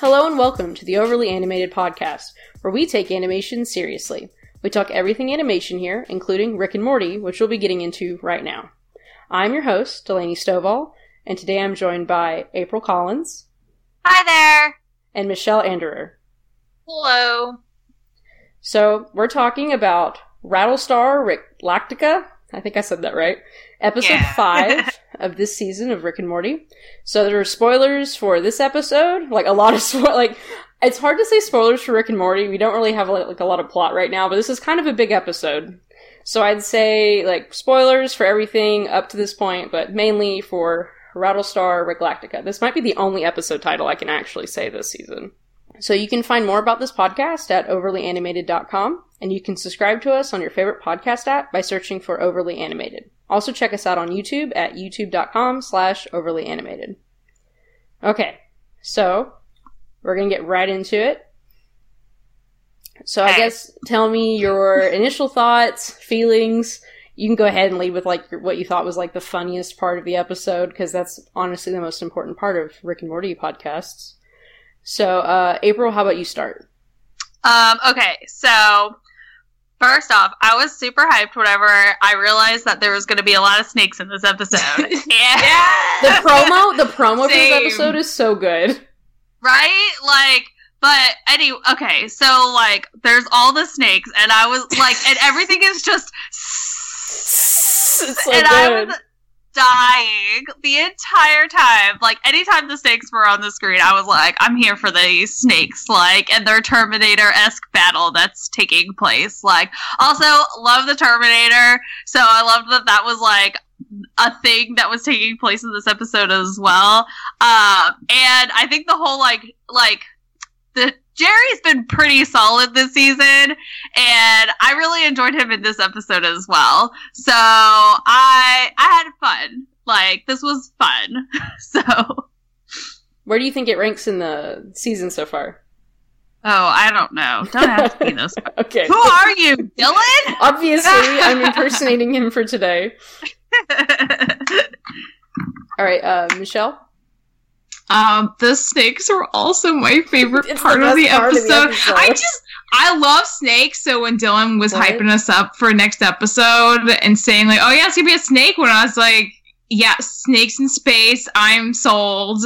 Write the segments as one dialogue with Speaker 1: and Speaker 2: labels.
Speaker 1: Hello and welcome to the Overly Animated Podcast, where we take animation seriously. We talk everything animation here, including Rick and Morty, which we'll be getting into right now. I'm your host, Delaney Stovall, and today I'm joined by April Collins
Speaker 2: Hi there.
Speaker 1: and Michelle Anderer.
Speaker 2: Hello.
Speaker 1: So, we're talking about Rattlestar Ricklactica. I think I said that right. Episode
Speaker 2: Yeah.
Speaker 1: 5 of this season of Rick and Morty. So, there are spoilers for this episode. Like, a lot of spo- like, it's hard to say spoilers for Rick and Morty. We don't really have like, like a lot of plot right now, but this is kind of a big episode. So, I'd say, like, spoilers for everything up to this point, but mainly for Rattlestar Ricklactica. This might be the only episode title I can actually say this season. So you can find more about this podcast at overlyanimated.com, and you can subscribe to us on your favorite podcast app by searching for Overly Animated. Also check us out on YouTube at youtube.com slash overly animated. Okay, so we're gonna get right into it. So I guess tell me your initial thoughts, feelings. You can go ahead and lead with like what you thought was like the funniest part of the episode because that's honestly the most important part of Rick and Morty podcasts. So, uh, April, how about you start?
Speaker 2: Um, okay, so first off, I was super hyped whenever I realized that there was going to be a lot of snakes in this episode. yeah.
Speaker 1: The promo, the promo for this episode is so good.
Speaker 2: right? Like, but anyway, okay, so like, there's all the snakes, and I was like, and everything is just.
Speaker 1: It's so
Speaker 2: and I was dying the entire time. Like anytime the snakes were on the screen, I was like, I'm here for these snakes, like, and their Terminator esque battle that's taking place. Like, also love the Terminator, so I loved that that was like a thing that was taking place in this episode as well. Um, and I think the whole like like the Jerry's been pretty solid this season, and I really enjoyed him in this episode as well. So I I had fun. Like this was fun. So
Speaker 1: Where do you think it ranks in the season so far?
Speaker 2: Oh, I don't know. Don't ask me this.
Speaker 1: Okay.
Speaker 2: Who are you, Dylan?
Speaker 1: Obviously, I'm impersonating him for today. All right, uh, Michelle.
Speaker 3: Um, the snakes are also my favorite part, of, the
Speaker 1: part of the
Speaker 3: episode.
Speaker 1: episode.
Speaker 3: I just, I love snakes. So when Dylan was
Speaker 1: Right.
Speaker 3: hyping us up for next episode and saying like, "Oh yeah, it's gonna be a snake," when I was like, "Yeah, snakes in space. I'm sold."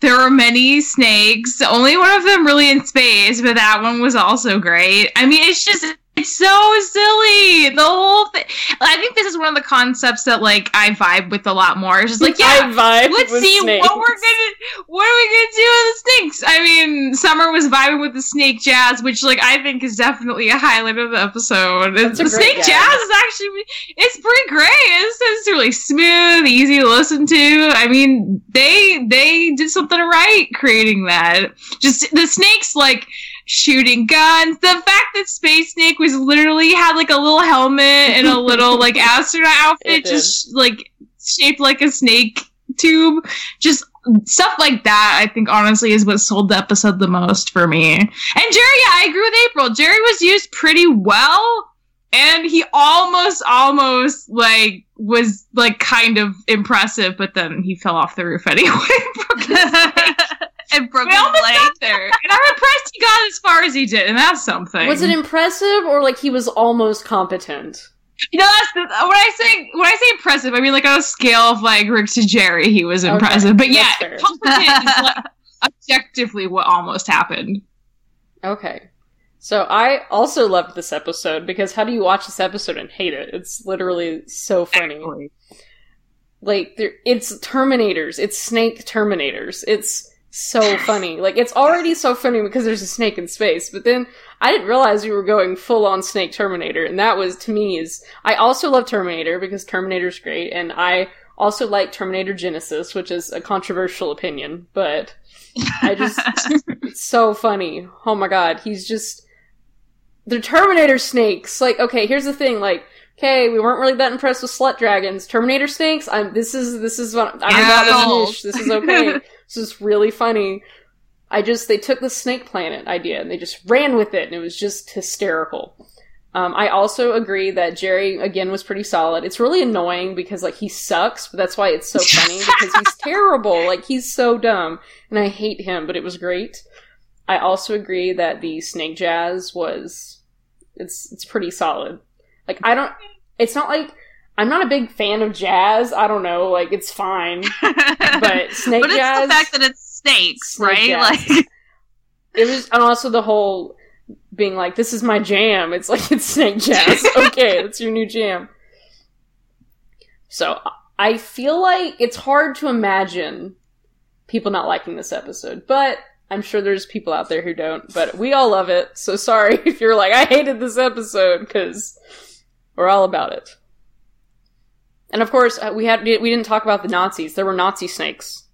Speaker 3: There are many snakes. Only one of them really in space, but that one was also great. I mean, it's just. It's so silly. The whole thing. I think this is one of the concepts that like I vibe with a lot more. It's just like, yeah,
Speaker 1: I vibe
Speaker 3: let's see
Speaker 1: snakes.
Speaker 3: what we're gonna what are we gonna do with the snakes i mean summer was vibing with the snake jazz which like i think is definitely a highlight of the episode the snake jazz is actually it's pretty great it's, it's really smooth easy to listen to i mean they they did something right creating that just the snakes like shooting guns. The fact that space snake was literally had like a little helmet and a little like astronaut outfit just like shaped like a snake tube. Just stuff like that i think honestly is what sold the episode the most for me. And jerry yeah, i agree with april. Jerry was used pretty well and he almost almost like was like kind of impressive but then he fell off the roof anyway Broke his leg.
Speaker 2: And broke
Speaker 3: we
Speaker 2: his
Speaker 3: almost
Speaker 2: leg.
Speaker 3: got there and i'm impressed he got as far as he did and that's something
Speaker 1: Was it impressive or like he was almost competent?
Speaker 3: you know that's the, when i say when i say impressive i mean like on a scale of like rick to jerry he was
Speaker 1: Okay,
Speaker 3: impressive but yeah competent is like objectively what almost happened
Speaker 1: Okay. So I also loved this episode because how do you watch this episode and hate it? It's literally so funny. Like it's Terminators. It's snake Terminators. It's so funny. Like it's already so funny because there's a snake in space, but then I didn't realize we were going full on snake Terminator, and that was to me is I also love Terminator because Terminator's great, and I also like Terminator Genisys, which is a controversial opinion, but I just it's so funny. Oh my god, he's just they're Terminator snakes. Like, okay, here's the thing, like Okay, we weren't really that impressed with slut dragons. Terminator snakes. I'm. This is this is what I'm
Speaker 3: Yeah.
Speaker 1: not niche. This is okay. this is really funny. I just they took the snake planet idea and they just ran with it, and it was just hysterical. Um, I also agree that Jerry again was pretty solid. It's really annoying because like he sucks, but that's why it's so funny because he's terrible. Like he's so dumb, and I hate him. But it was great. I also agree that the snake jazz was it's it's pretty solid. Like I don't it's not like I'm not a big fan of jazz. I don't know, like it's fine. But snake
Speaker 2: but it's
Speaker 1: jazz
Speaker 2: the fact that it's snakes,
Speaker 1: Snake
Speaker 2: right?
Speaker 1: jazz.
Speaker 2: Like
Speaker 1: it was and also the whole being like, This is my jam. It's like it's snake jazz. okay, that's your new jam. So I feel like it's hard to imagine people not liking this episode, but I'm sure there's people out there who don't, but we all love it. So sorry if you're like, I hated this episode because we're all about it. And of course, uh, we had we didn't talk about the Nazis. There were Nazi snakes.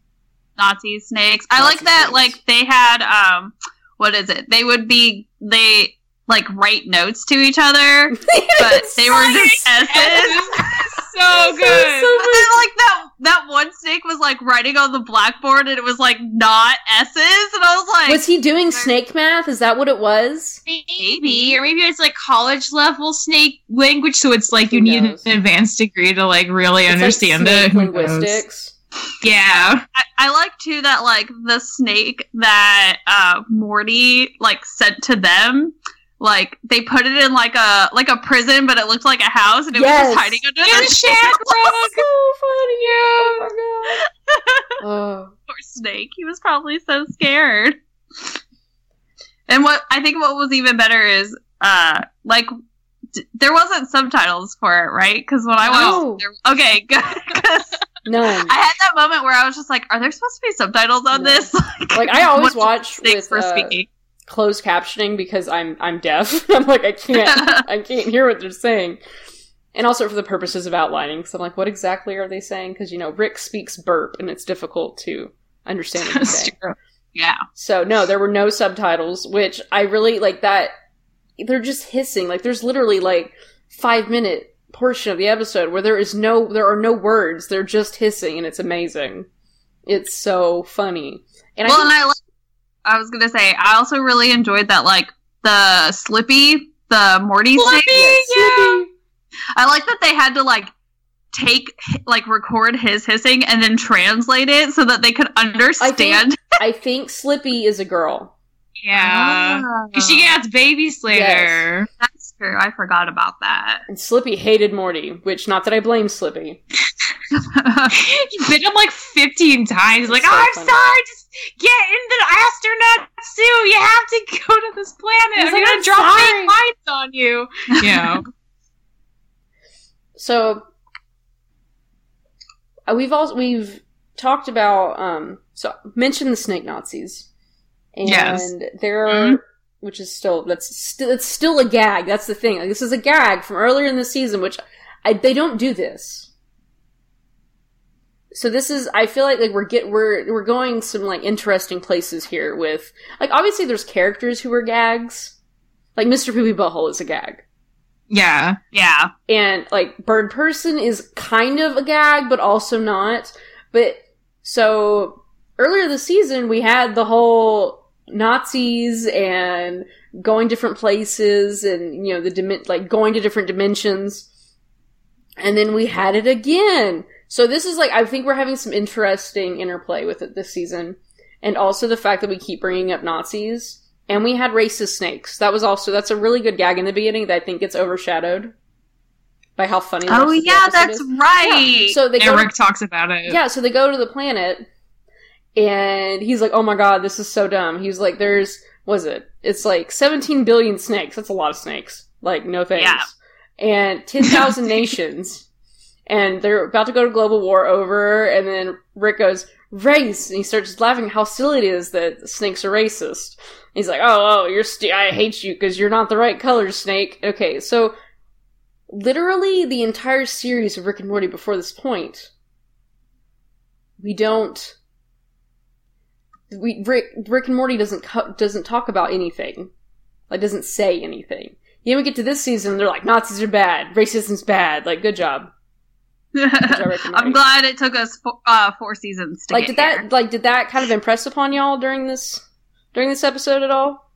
Speaker 2: Nazi snakes. I
Speaker 1: Nazi
Speaker 2: like that.
Speaker 1: snakes.
Speaker 2: Like they had um, what is it? They would be they like write notes to each other, but they were just S's.
Speaker 3: so good.
Speaker 1: So
Speaker 2: And then, like that that one snake was like writing on the blackboard, and it was like not S's, and I was like,
Speaker 1: Was he doing snake math? Is that what it was?
Speaker 3: Maybe, or maybe it's like college level snake language, so it's like you
Speaker 1: Who
Speaker 3: need an advanced degree to like really
Speaker 1: It's like
Speaker 3: understand
Speaker 1: snake
Speaker 3: it. Who?
Speaker 1: Linguistics.
Speaker 3: Yeah,
Speaker 2: I, I like too that like the snake that uh Morty like sent to them. Like they put it in like a like a prison, but it looked like a house, and it was just hiding under
Speaker 3: in
Speaker 2: the
Speaker 3: shack
Speaker 1: so funny. Oh my god. Oh.
Speaker 2: Poor snake. He was probably so scared. And what I think what was even better is uh like d- there wasn't subtitles for it, right? Because when I
Speaker 1: No.
Speaker 2: watched, there, okay,
Speaker 1: None.
Speaker 2: I had that moment where I was just like, "Are there supposed to be subtitles on
Speaker 1: No.
Speaker 2: this?"
Speaker 1: Like I always watch
Speaker 2: snakes
Speaker 1: with
Speaker 2: were
Speaker 1: uh,
Speaker 2: speaking.
Speaker 1: Closed captioning because I'm I'm deaf. I'm like I can't I can't hear what they're saying. And also for the purposes of outlining, because I'm like, what exactly are they saying? Because you know, Rick speaks burp, and it's difficult to understand what he's saying.
Speaker 2: Yeah.
Speaker 1: So no, there were no subtitles, which I really like that they're just hissing. Like there's literally like five minute portion of the episode where there is no there are no words. They're just hissing and it's amazing. It's so funny. And
Speaker 2: well,
Speaker 1: I
Speaker 2: and I like. I was gonna say I also really enjoyed that like the Slippy, the Morty snake.
Speaker 1: Yes.
Speaker 3: yeah.
Speaker 2: I like that they had to like take like record his hissing and then translate it so that they could understand.
Speaker 1: I think Slippy is a girl.
Speaker 3: Yeah.
Speaker 2: Ah.
Speaker 3: 'Cause She gets babies later.
Speaker 2: That's true. I forgot about that.
Speaker 1: And Slippy hated Morty, which not that I blame Slippy.
Speaker 3: He's been him like 15 times. Like,
Speaker 1: So
Speaker 3: oh, I'm
Speaker 1: funny.
Speaker 3: sorry, just get in the astronaut suit. You have to go to this planet.
Speaker 1: He's
Speaker 3: I'm
Speaker 1: like,
Speaker 3: gonna
Speaker 1: "I'm
Speaker 3: drop
Speaker 1: sorry."
Speaker 3: fake lights on you. Yeah.
Speaker 1: So uh, we've also we've talked about um so mentioned the snake Nazis. And
Speaker 3: Yes.
Speaker 1: there are
Speaker 3: Mhm.
Speaker 1: Which is still that's still it's still a gag. That's the thing. Like, this is a gag from earlier in the season, which I, they don't do this. So this is I feel like like we're get we're we're going some like interesting places here with like obviously there's characters who are gags. Like Mr. Poopy Butthole is a gag.
Speaker 3: yeah.
Speaker 2: yeah.
Speaker 1: And like Bird Person is kind of a gag, but also not. But so earlier this season we had the whole Nazis and going different places and you know the dimen- like going to different dimensions. And then we had it again. So this is like I think we're having some interesting interplay with it this season. And also the fact that we keep bringing up Nazis and we had racist snakes. That was also that's a really good gag in the beginning that I think gets overshadowed by how funny.
Speaker 2: Oh
Speaker 1: rest of the
Speaker 2: yeah, that's
Speaker 1: is.
Speaker 2: right.
Speaker 1: Yeah. So they go.
Speaker 3: Talks about it.
Speaker 1: yeah, so they go to the planet, and he's like, "Oh my god, this is so dumb." He's like, "There's was it? It's like 17 billion snakes. That's a lot of snakes. Like, no thanks."
Speaker 2: Yeah.
Speaker 1: And 10,000 nations, and they're about to go to global war over. And then Rick goes, "Race," and he starts laughing how silly it is that snakes are racist. He's like, "Oh, oh, you're st- I hate you because you're not the right color, snake." Okay, so literally the entire series of Rick and Morty before this point, we don't. We Rick Rick and Morty doesn't co- doesn't talk about anything, like doesn't say anything. Then we get to this season, they're like Nazis are bad, racism's bad. Like, good job. job, and Morty.
Speaker 2: I'm glad it took us four, uh, four seasons to
Speaker 1: Like, did that
Speaker 2: here.
Speaker 1: like did that kind of impress upon y'all during this during this episode at all?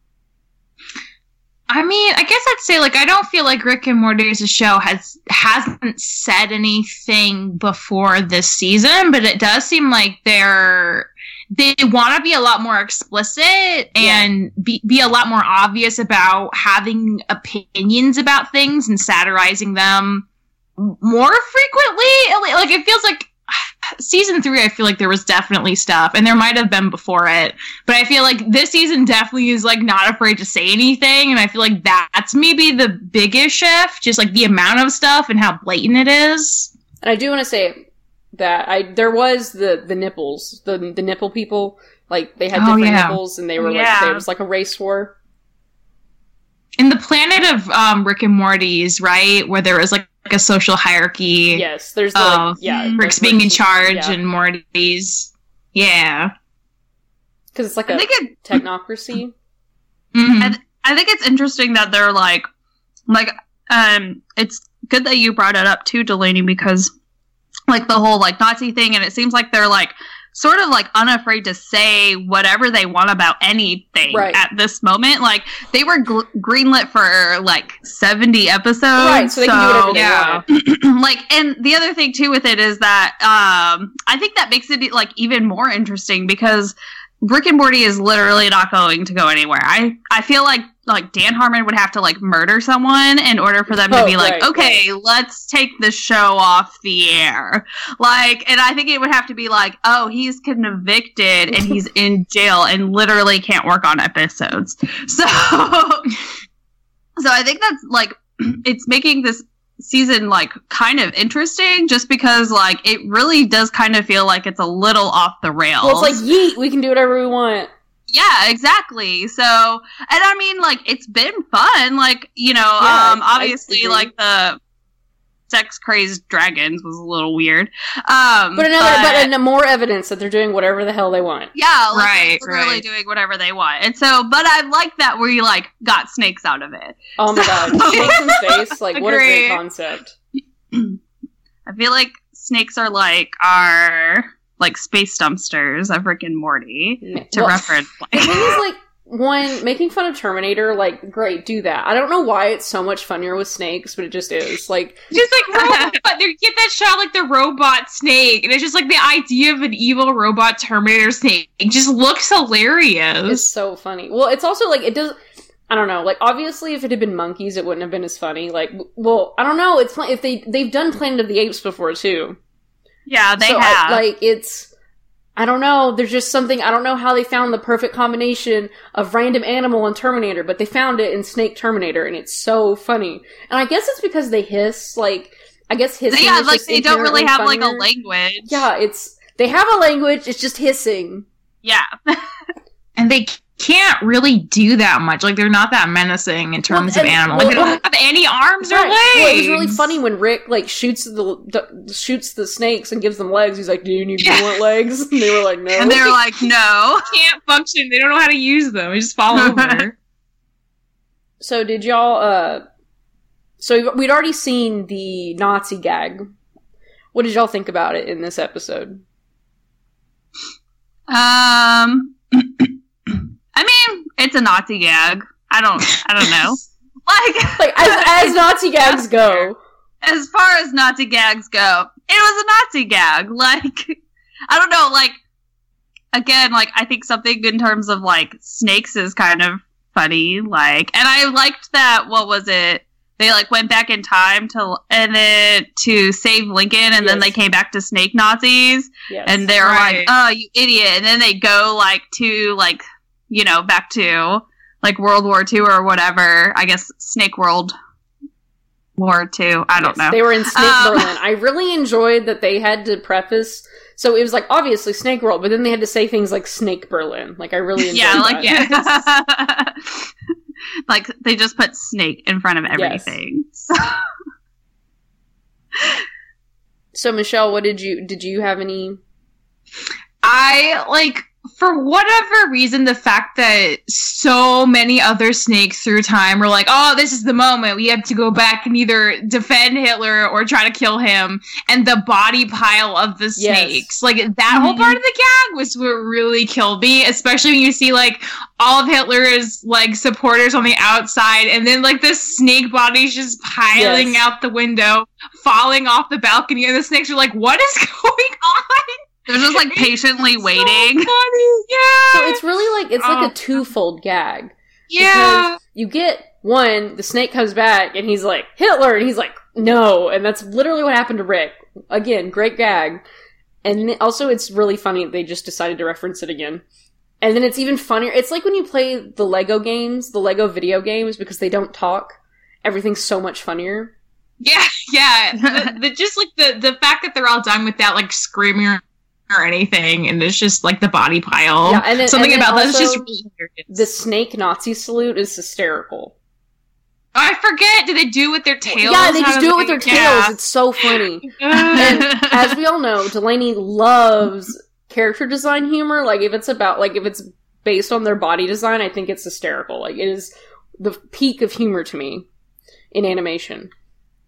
Speaker 3: I mean, I guess I'd say like I don't feel like Rick and Morty as a show has hasn't said anything before this season, but it does seem like they're they want to be a lot more explicit and be, be a lot more obvious about having opinions about things and satirizing them more frequently. Like it feels like season three, I feel like there was definitely stuff, and there might have been before it, but I feel like this season definitely is like not afraid to say anything, and I feel like that's maybe the biggest shift, just like the amount of stuff and how blatant it is.
Speaker 1: And I do want to say that I there was the the nipples, the the nipple people, like they had
Speaker 3: Oh,
Speaker 1: different
Speaker 3: yeah.
Speaker 1: nipples, and they were like
Speaker 2: Yeah.
Speaker 1: there was like a race war.
Speaker 3: In the planet of um, Rick and Morty's, right, where there was like a social hierarchy,
Speaker 1: Yes, there's the like, yeah,
Speaker 3: Rick's
Speaker 1: there's
Speaker 3: being in charge
Speaker 1: yeah.
Speaker 3: and Morty's, yeah.
Speaker 1: because it's like
Speaker 2: I
Speaker 1: a
Speaker 2: think it
Speaker 1: technocracy.
Speaker 3: Mhm.
Speaker 2: And- I think it's interesting that they're like, like, um, it's good that you brought it up too, Delaney, because like the whole like Nazi thing, and it seems like they're like sort of like unafraid to say whatever they want about anything
Speaker 1: Right.
Speaker 2: at this moment. Like they were gl- greenlit for like seventy episodes,
Speaker 1: right, so they can do whatever they
Speaker 3: yeah.
Speaker 1: want.
Speaker 2: like and the other thing too with it is that um i think that makes it like even more interesting because rick and morty is literally not going to go anywhere i i feel like like dan harmon would have to like murder someone in order for them to
Speaker 1: Oh,
Speaker 2: be like
Speaker 1: right,
Speaker 2: okay let's take the show off the air like and i think it would have to be like oh he's convicted and he's in jail and literally can't work on episodes so so i think that's like it's making this season like kind of interesting just because like it really does kind of feel like it's a little off the rails.
Speaker 1: Well, it's like yeet, we can do whatever we want.
Speaker 2: Yeah, exactly. So, and I mean like it's been fun like, you know,
Speaker 1: Yeah,
Speaker 2: um obviously like the sex crazed dragons was a little weird. Um
Speaker 1: But another, but, an more evidence that they're doing whatever the hell they want.
Speaker 2: yeah, like
Speaker 3: Right,
Speaker 2: they're literally
Speaker 3: right.
Speaker 2: doing whatever they want. And so, but I like that we like got snakes out of it.
Speaker 1: Oh my god, snakes in space! Like, what a great concept.
Speaker 2: I feel like snakes are like our like space dumpsters of Rick and Morty to
Speaker 1: Well,
Speaker 2: reference.
Speaker 1: The thing is, like, one making fun of Terminator, like, great, do that. I don't know why it's so much funnier with snakes, but it just is. Like,
Speaker 3: just like robot, they get that shot like the robot snake, and it's just like the idea of an evil robot Terminator snake. It just looks hilarious.
Speaker 1: it's so funny. Well, it's also like it does. I don't know. Like, obviously, if it had been monkeys, it wouldn't have been as funny. Like, well, I don't know. It's if they they've done Planet of the Apes before too.
Speaker 2: Yeah, they
Speaker 1: So, I-
Speaker 2: have.
Speaker 1: like, it's. I don't know. There's just something. I don't know how they found the perfect combination of random animal and Terminator, but they found it in Snake Terminator, and it's so funny. And I guess it's because they hiss. Like, I guess hissing.
Speaker 2: yeah,
Speaker 1: is
Speaker 2: like
Speaker 1: just
Speaker 2: they don't really have
Speaker 1: inherently
Speaker 2: like a language.
Speaker 1: Yeah, it's they have a language. It's just hissing.
Speaker 2: yeah,
Speaker 3: and they can't really do that much. Like they're not that menacing in terms
Speaker 1: Well,
Speaker 3: of
Speaker 1: and-
Speaker 3: animals. Like, they don't have any arms or
Speaker 1: Right.
Speaker 3: legs.
Speaker 1: Well, it was really funny when Rick like shoots the shoots the snakes and gives them legs. He's like, "Do you need
Speaker 3: Yeah.
Speaker 1: more legs?" And they were like, "No."
Speaker 2: and they're like, no.
Speaker 3: can't function. They don't know how to use them. They just fall over.
Speaker 1: so did y'all? uh So we'd already seen the Nazi gag. What did y'all think about it in this episode?
Speaker 2: Um, I mean, it's a Nazi gag. I don't, I don't know. Like,
Speaker 1: Like as, as Nazi gags go,
Speaker 2: as far as Nazi gags go, it was a Nazi gag. Like, I don't know. Like, again, like I think something in terms of like snakes is kind of funny. Like, and I liked that. What was it? They like went back in time to and then to save Lincoln, and then they came back to snake Nazis,
Speaker 1: yes.
Speaker 2: and they're
Speaker 3: Right.
Speaker 2: like, "Oh, you idiot!" And then they go like to like you know back to like World War II or whatever. I guess Snake World War Two. I don't
Speaker 1: Yes,
Speaker 2: know.
Speaker 1: They were in Snake
Speaker 2: Um,
Speaker 1: Berlin. I really enjoyed that they had to preface. So it was like obviously Snake World, but then they had to say things like Snake Berlin. Like I really enjoyed
Speaker 2: yeah, like
Speaker 1: that.
Speaker 2: yeah. like they just put snake in front of everything.
Speaker 1: So Michelle, what did you did you have any?
Speaker 3: I like for whatever reason the fact that so many other snakes through time were like, "Oh, this is the moment. We have to go back and either defend Hitler or try to kill him." And the body pile of the
Speaker 1: Yes.
Speaker 3: snakes, like that whole mm-hmm. part of the gag was what really killed me, especially when you see like all of Hitler's like supporters on the outside and then like the snake bodies just piling
Speaker 1: Yes.
Speaker 3: out the window, falling off the balcony and the snakes are like, "What is going on?"
Speaker 2: They're just like patiently
Speaker 3: So
Speaker 2: waiting.
Speaker 3: funny. Yeah.
Speaker 1: So it's really like it's like
Speaker 3: Oh.
Speaker 1: a twofold gag.
Speaker 3: yeah.
Speaker 1: Because you get one, the snake comes back and he's like, Hitler, and he's like, no. And that's literally what happened to Rick. Again, great gag. And also, it's really funny that they just decided to reference it again. And then it's even funnier. It's like when you play the Lego games, the Lego video games, because they don't talk. Everything's so much funnier.
Speaker 3: Yeah, yeah. the, the, just like the the fact that they're all done without like screaming or, anything, and it's just like the body pile.
Speaker 1: Yeah, and then,
Speaker 3: Something
Speaker 1: and
Speaker 3: about that is
Speaker 1: also,
Speaker 3: just
Speaker 1: the snake Nazi salute is hysterical.
Speaker 3: I forget. Do they do it with their tails?
Speaker 1: Yeah, they just
Speaker 3: do
Speaker 1: it with their tails.
Speaker 3: Yeah.
Speaker 1: It's so funny. And as we all know, Delaney loves character design humor. Like if it's about like if it's based on their body design, I think it's hysterical. Like it is the peak of humor to me in animation.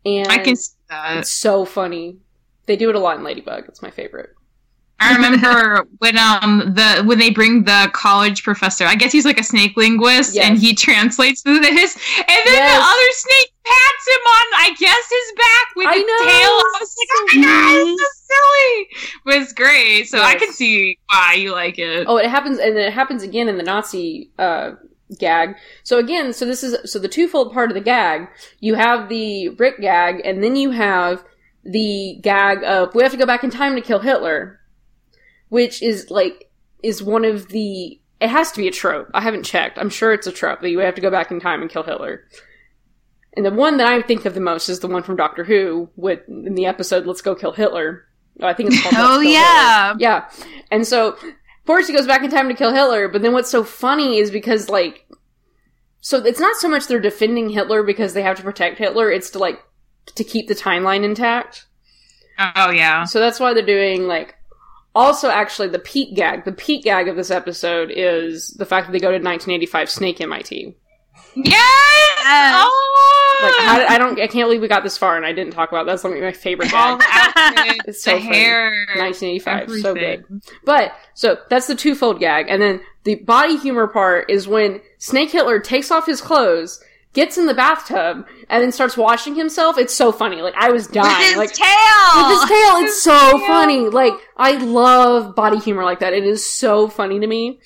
Speaker 1: And
Speaker 3: I can see that.
Speaker 1: it's so funny. They do it a lot in Ladybug. It's my favorite.
Speaker 3: I remember when um the when they bring the college professor. I guess he's like a snake linguist,
Speaker 1: Yes.
Speaker 3: and he translates this, and then
Speaker 1: Yes.
Speaker 3: the other snake pats him on, I guess, his back with
Speaker 1: I
Speaker 3: his
Speaker 1: know.
Speaker 3: tail. I was like, oh my god, it's so silly. But it's great, so I can see why you like it.
Speaker 1: Oh, it happens, and it happens again in the Nazi uh, gag. So again, so this is so the twofold part of the gag. You have the Rick gag, and then you have the gag of we have to go back in time to kill Hitler, which is like is one of the. It has to be a trope. I haven't checked. I'm sure it's a trope that you have to go back in time and kill Hitler. And the one that I think of the most is the one from Doctor Who with in the episode "Let's Go Kill Hitler." I think it's called.
Speaker 2: Oh yeah.
Speaker 1: Hitler. yeah. And so, of course, he goes back in time to kill Hitler. But then, what's so funny is because like, so it's not so much they're defending Hitler because they have to protect Hitler. It's to like to keep the timeline intact.
Speaker 3: Oh yeah,
Speaker 1: So that's why they're doing like. Also, actually, the peak gag, the peak gag of this episode is the fact that they go to 1985 Snake MIT.
Speaker 3: yes. Oh,
Speaker 1: Like, how did, I don't, I can't believe we got this far and I didn't talk about that. that's one of my favorite
Speaker 3: all the outfits,
Speaker 1: It's so
Speaker 3: the
Speaker 1: funny.
Speaker 3: hair,
Speaker 1: 1985, so good. But so that's the twofold gag, and then the body humor part is when Snake Hitler takes off his clothes, gets in the bathtub, and then starts washing himself. It's so funny. Like I was
Speaker 2: With
Speaker 1: dying.
Speaker 2: his
Speaker 1: like
Speaker 2: tail.
Speaker 1: with his tail, it's
Speaker 3: His
Speaker 1: so
Speaker 3: tail.
Speaker 1: funny. Like I love body humor like that. It is so funny to me.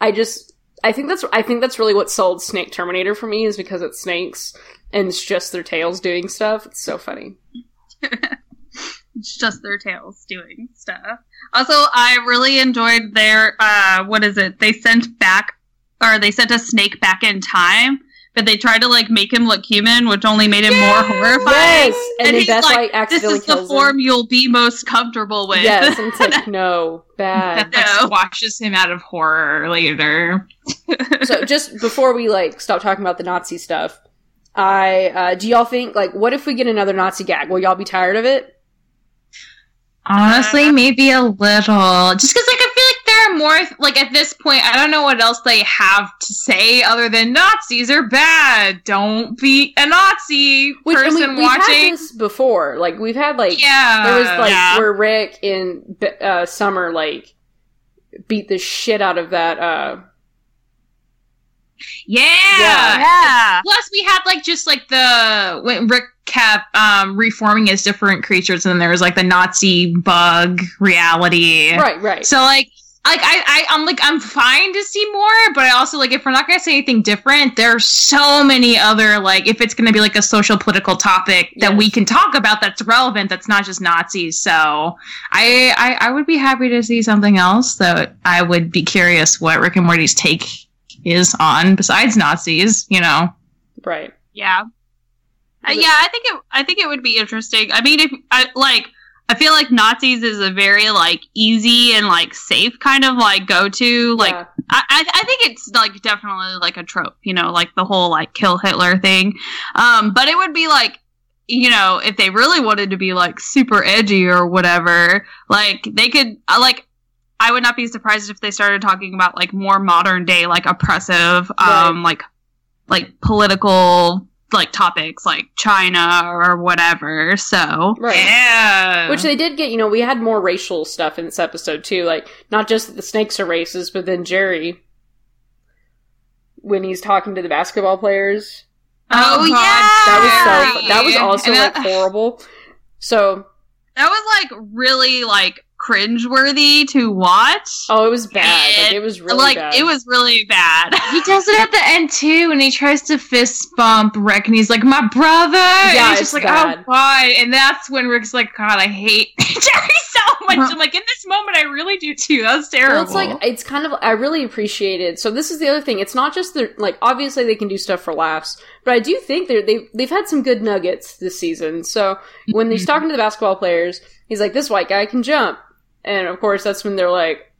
Speaker 1: I just I think that's I think that's really what sold Snake Terminator for me is because it's snakes and it's just their tails doing stuff. It's so funny.
Speaker 2: It's just their tails doing stuff. Also, I really enjoyed their uh what is it? They sent back or they sent a snake back in time, but they tried to like make him look human, which only made him more horrifying.
Speaker 1: Yes, and,
Speaker 2: And he's
Speaker 1: Beth
Speaker 2: like,
Speaker 1: White
Speaker 2: This is the form
Speaker 1: him.
Speaker 2: you'll be most comfortable with.
Speaker 1: Yes, and it's like no bad.
Speaker 3: That
Speaker 2: No.
Speaker 3: squashes him out of horror later.
Speaker 1: so just before we like stop talking about the Nazi stuff, I uh, do y'all think like what if we get another Nazi gag? Will y'all be tired of it?
Speaker 3: Honestly, maybe a little. Just because, like, I feel like there are more. Like at this point, I don't know what else they have to say other than Nazis are bad. Don't be a Nazi
Speaker 1: Which,
Speaker 3: person
Speaker 1: we, we've had
Speaker 3: watching.
Speaker 1: this before. Like we've had like
Speaker 3: yeah,
Speaker 1: there was like
Speaker 2: yeah.
Speaker 1: where Rick in uh, Summer like beat the shit out of that. uh
Speaker 3: yeah.
Speaker 1: Yeah.
Speaker 2: yeah.
Speaker 3: Plus, we had like just like the when Rick kept um reforming as different creatures, and then there was like the Nazi bug reality.
Speaker 1: Right, right.
Speaker 3: So like like I, I I'm like I'm fine to see more, but I also like if we're not gonna say anything different, there are so many other like if it's gonna be like a social political topic that we can talk about that's relevant that's not just Nazis. So I, I I would be happy to see something else that I would be curious what Rick and Morty's take is on besides Nazis, you know.
Speaker 1: right.
Speaker 2: Yeah. Uh, yeah, I think it. I think it would be interesting. I mean, if I like, I feel like Nazis is a very like easy and like safe kind of like go to. Like,
Speaker 1: Yeah.
Speaker 2: I, I I think it's like definitely like a trope. You know, like the whole like kill Hitler thing. Um, but it would be like, you know, if they really wanted to be like super edgy or whatever, like they could uh, like. I would not be surprised if they started talking about like more modern day, like oppressive, um, like like political like topics like China or whatever. So
Speaker 1: Right.
Speaker 3: Yeah.
Speaker 1: Which they did get, you know, we had more racial stuff in this episode too. Like, not just that the snakes are racist, but then Jerry, when he's talking to the basketball players,
Speaker 2: Oh,
Speaker 3: God,
Speaker 2: yeah!
Speaker 1: that was so, that was also
Speaker 3: And
Speaker 1: like horrible. So,
Speaker 2: that was like really like cringeworthy to watch.
Speaker 1: Oh, it was bad. Like, it was really
Speaker 2: like
Speaker 1: bad.
Speaker 2: it was really bad.
Speaker 3: He does it at the end too, and he tries to fist bump Rick, and he's like, "My brother." and
Speaker 1: Yeah,
Speaker 3: he's
Speaker 1: it's
Speaker 3: just like, oh,
Speaker 1: bad.
Speaker 3: "Oh God!" And that's when Rick's like, "God, I hate Jerry so much." I'm like, in this moment, I really do too. That's terrible.
Speaker 1: Well, it's like it's kind of I really appreciated. So this is the other thing. It's not just the like obviously they can do stuff for laughs, but I do think they they they've had some good nuggets this season. So when he's talking to the basketball players, he's like, "This white guy can jump," and of course that's when they're like,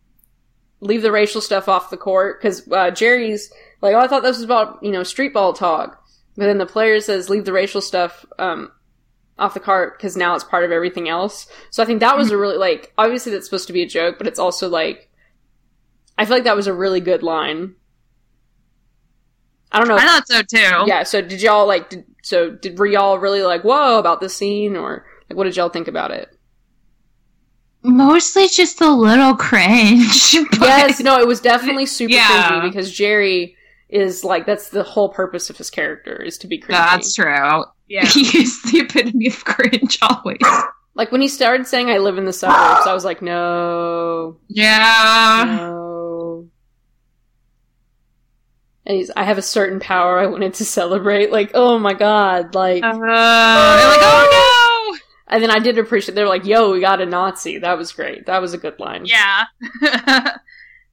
Speaker 1: "Leave the racial stuff off the court," because uh, Jerry's like, "Oh, I thought this was about you know street ball talk," but then the player says, "Leave the racial stuff." Um, off the cart because now it's part of everything else. So I think that was a really like obviously that's supposed to be a joke, but it's also like I feel like that was a really good line. I don't know.
Speaker 2: I thought so too.
Speaker 1: yeah. So did y'all like? Did, so did were y'all really like whoa about this scene or like what did y'all think about it?
Speaker 3: Mostly just a little cringe. but-
Speaker 1: yes. No. It was definitely super
Speaker 3: Yeah.
Speaker 1: cringy because Jerry is like that's the whole purpose of his character is to be cringy.
Speaker 3: that's true.
Speaker 2: Yeah.
Speaker 3: He is the epitome of cringe always.
Speaker 1: like when he started saying "I live in the suburbs," I was like, no,
Speaker 3: Yeah.
Speaker 1: No. And he's, I have a certain power I wanted to celebrate. Like, oh my god, like.
Speaker 3: Uh, they're like, oh
Speaker 1: and then I did appreciate. They were like, "Yo, we got a Nazi." That was great. That was a good line.
Speaker 2: Yeah.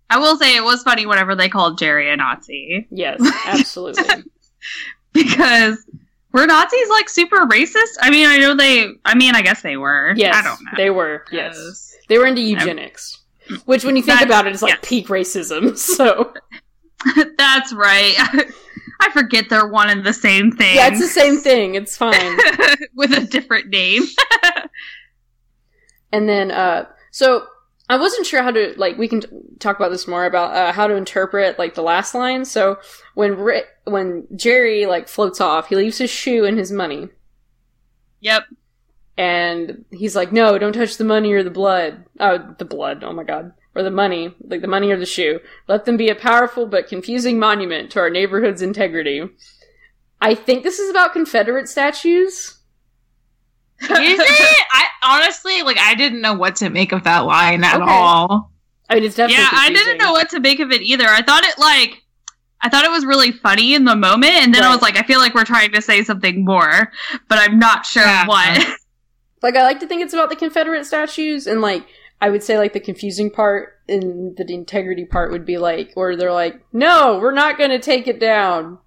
Speaker 2: I will say it was funny whenever they called Jerry a Nazi
Speaker 1: Yes, absolutely.
Speaker 2: because were Nazis like super racist? I mean, I know they. I mean, I guess they were.
Speaker 1: yes,
Speaker 2: I don't know.
Speaker 1: they were. Yes, they were into eugenics. Which, when you think about it, is like peak racism. So
Speaker 2: That's right. I forget they're one and the same thing.
Speaker 1: yeah, it's the same thing. It's fine.
Speaker 2: with a different name.
Speaker 1: And then, uh, so I wasn't sure how to like. We can t- talk about this more about uh, how to interpret like the last line. So when when Jerry like floats off, he leaves his shoe and his money,
Speaker 2: Yep.
Speaker 1: and he's like, "No, don't touch the money or the blood. Oh, the blood. Oh my god." Or the money, like the money or the shoe. Let them be a powerful but confusing monument to our neighborhood's integrity. I think this is about Confederate statues.
Speaker 3: Is it? I honestly like I didn't know what to make of that line at
Speaker 1: Okay.
Speaker 3: all.
Speaker 1: I mean, it's definitely.
Speaker 2: yeah, I didn't know what to make of it either. I thought it like I thought it was really funny in the moment, and then I was like, I feel like we're trying to say something more, but I'm not sure
Speaker 3: Yeah.
Speaker 2: what.
Speaker 1: like I like to think it's about the Confederate statues, and like I would say like the confusing part and the integrity part would be like where they're like, no, we're not going to take it down.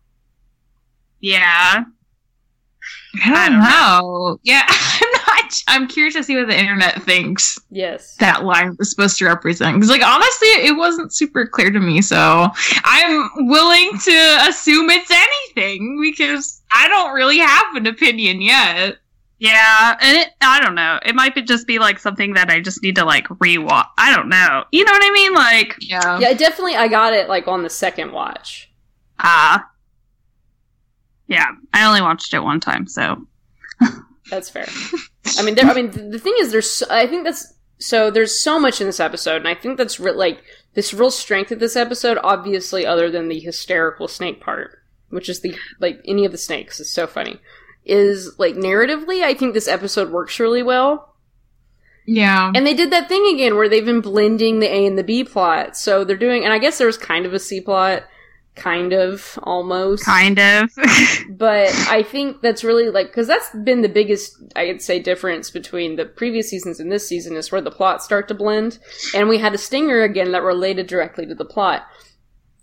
Speaker 2: yeah.
Speaker 3: I don't know. Yeah, I'm not. I'm curious to see what the internet thinks
Speaker 1: Yes,
Speaker 3: that line was supposed to represent. Because, like, honestly, it wasn't super clear to me. So I'm willing to assume it's anything because I don't really have an opinion yet.
Speaker 2: Yeah, and it, I don't know. It might be just be like something that I just need to like rewatch. I don't know. You know what I mean? Like,
Speaker 3: Yeah.
Speaker 1: yeah, definitely. I got it like on the second watch.
Speaker 2: ah, yeah. I only watched it one time, so
Speaker 1: That's fair. I mean, there, I mean, th- the thing is, there's. So, I think that's so. There's so much in this episode, and I think that's re- like this real strength of this episode. Obviously, other than the hysterical snake part, which is the like any of the snakes is so funny. Is like narratively, I think this episode works really well,
Speaker 3: Yeah.
Speaker 1: and they did that thing again where they've been blending the A and the B plot. So they're doing, and I guess there was kind of a C plot, kind of almost,
Speaker 2: kind of.
Speaker 1: but I think that's really like because that's been the biggest I'd say difference between the previous seasons and this season is where the plots start to blend, and we had a stinger again that related directly to the plot.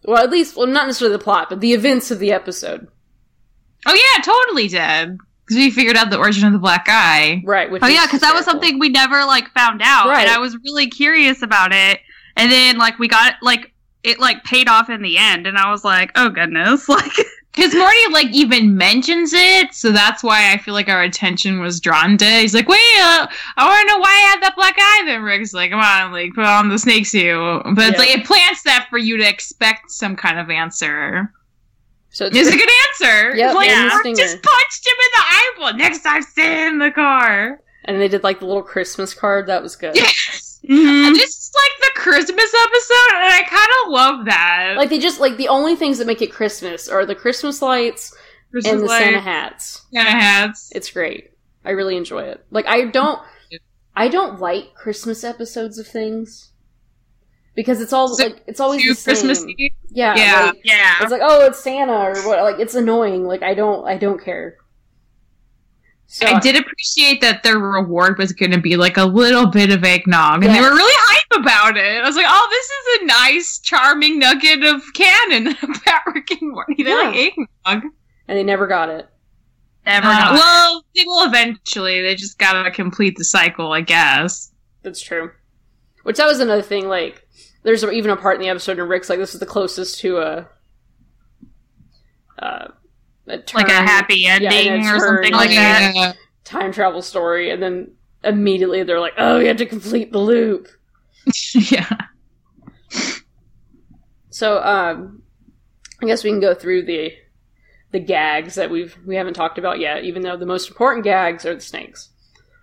Speaker 1: Well, at least, well, not necessarily the plot, but the events of the episode,
Speaker 3: oh yeah, totally did. Because we figured out the origin of the black guy.
Speaker 1: right? Which
Speaker 2: oh yeah, because that was something we never like found out,
Speaker 1: Right.
Speaker 2: and I was really curious about it. And then like we got like it like paid off in the end, and I was like, oh goodness, like
Speaker 3: Because Morty like even mentions it, so that's why I feel like our attention was drawn to. it. He's like, "Wait, uh, I want to know why I had that black eye." Then Rick's like, "Come on, like put on the snake suit." But it's like it plants that for you to expect some kind of answer.
Speaker 1: So it's,
Speaker 3: It's a good answer.
Speaker 1: Yep,
Speaker 3: like
Speaker 1: the
Speaker 3: just punched him in the eyeball. Next time, stay in the car.
Speaker 1: and they did like the little Christmas card. That was good.
Speaker 3: Yes.
Speaker 2: mhm.
Speaker 3: Is like the Christmas episode, and I kind of love that.
Speaker 1: Like they just like the only things that make it Christmas are the Christmas lights
Speaker 3: Christmas
Speaker 1: and the
Speaker 3: lights,
Speaker 1: Santa hats.
Speaker 3: Santa hats.
Speaker 1: It's great. I really enjoy it. Like I don't I don't like Christmas episodes of things because it's all
Speaker 3: So-
Speaker 1: like it's always
Speaker 3: Too
Speaker 1: the same.
Speaker 3: Christmassy.
Speaker 1: Yeah,
Speaker 3: Yeah.
Speaker 1: like,
Speaker 2: Yeah.
Speaker 1: it's like oh, it's Santa or what? Like it's annoying. Like I don't, I don't care. So
Speaker 3: I did appreciate that their reward was going to be like a little bit of eggnog, and they were really hype about it. I was like, "Oh, this is a nice, charming nugget of canon about Rick and Morty. They like eggnog."
Speaker 1: and they never got it.
Speaker 2: Never
Speaker 3: Uh,
Speaker 2: know.
Speaker 3: well, they will eventually. They just gotta complete the cycle, I guess.
Speaker 1: That's true. Which that was another thing. Like, there's even a part in the episode where Rick's like, "This is the closest to a, uh, a
Speaker 2: like a
Speaker 1: turn-
Speaker 2: happy
Speaker 1: yeah,
Speaker 2: ending
Speaker 1: a
Speaker 2: or something like that.
Speaker 3: Yeah.
Speaker 1: time travel story," and then immediately they're like, "Oh, you have to complete the loop."
Speaker 3: yeah.
Speaker 1: So, um, I guess we can go through the the gags that we've we haven't talked about yet. Even though the most important gags are the snakes.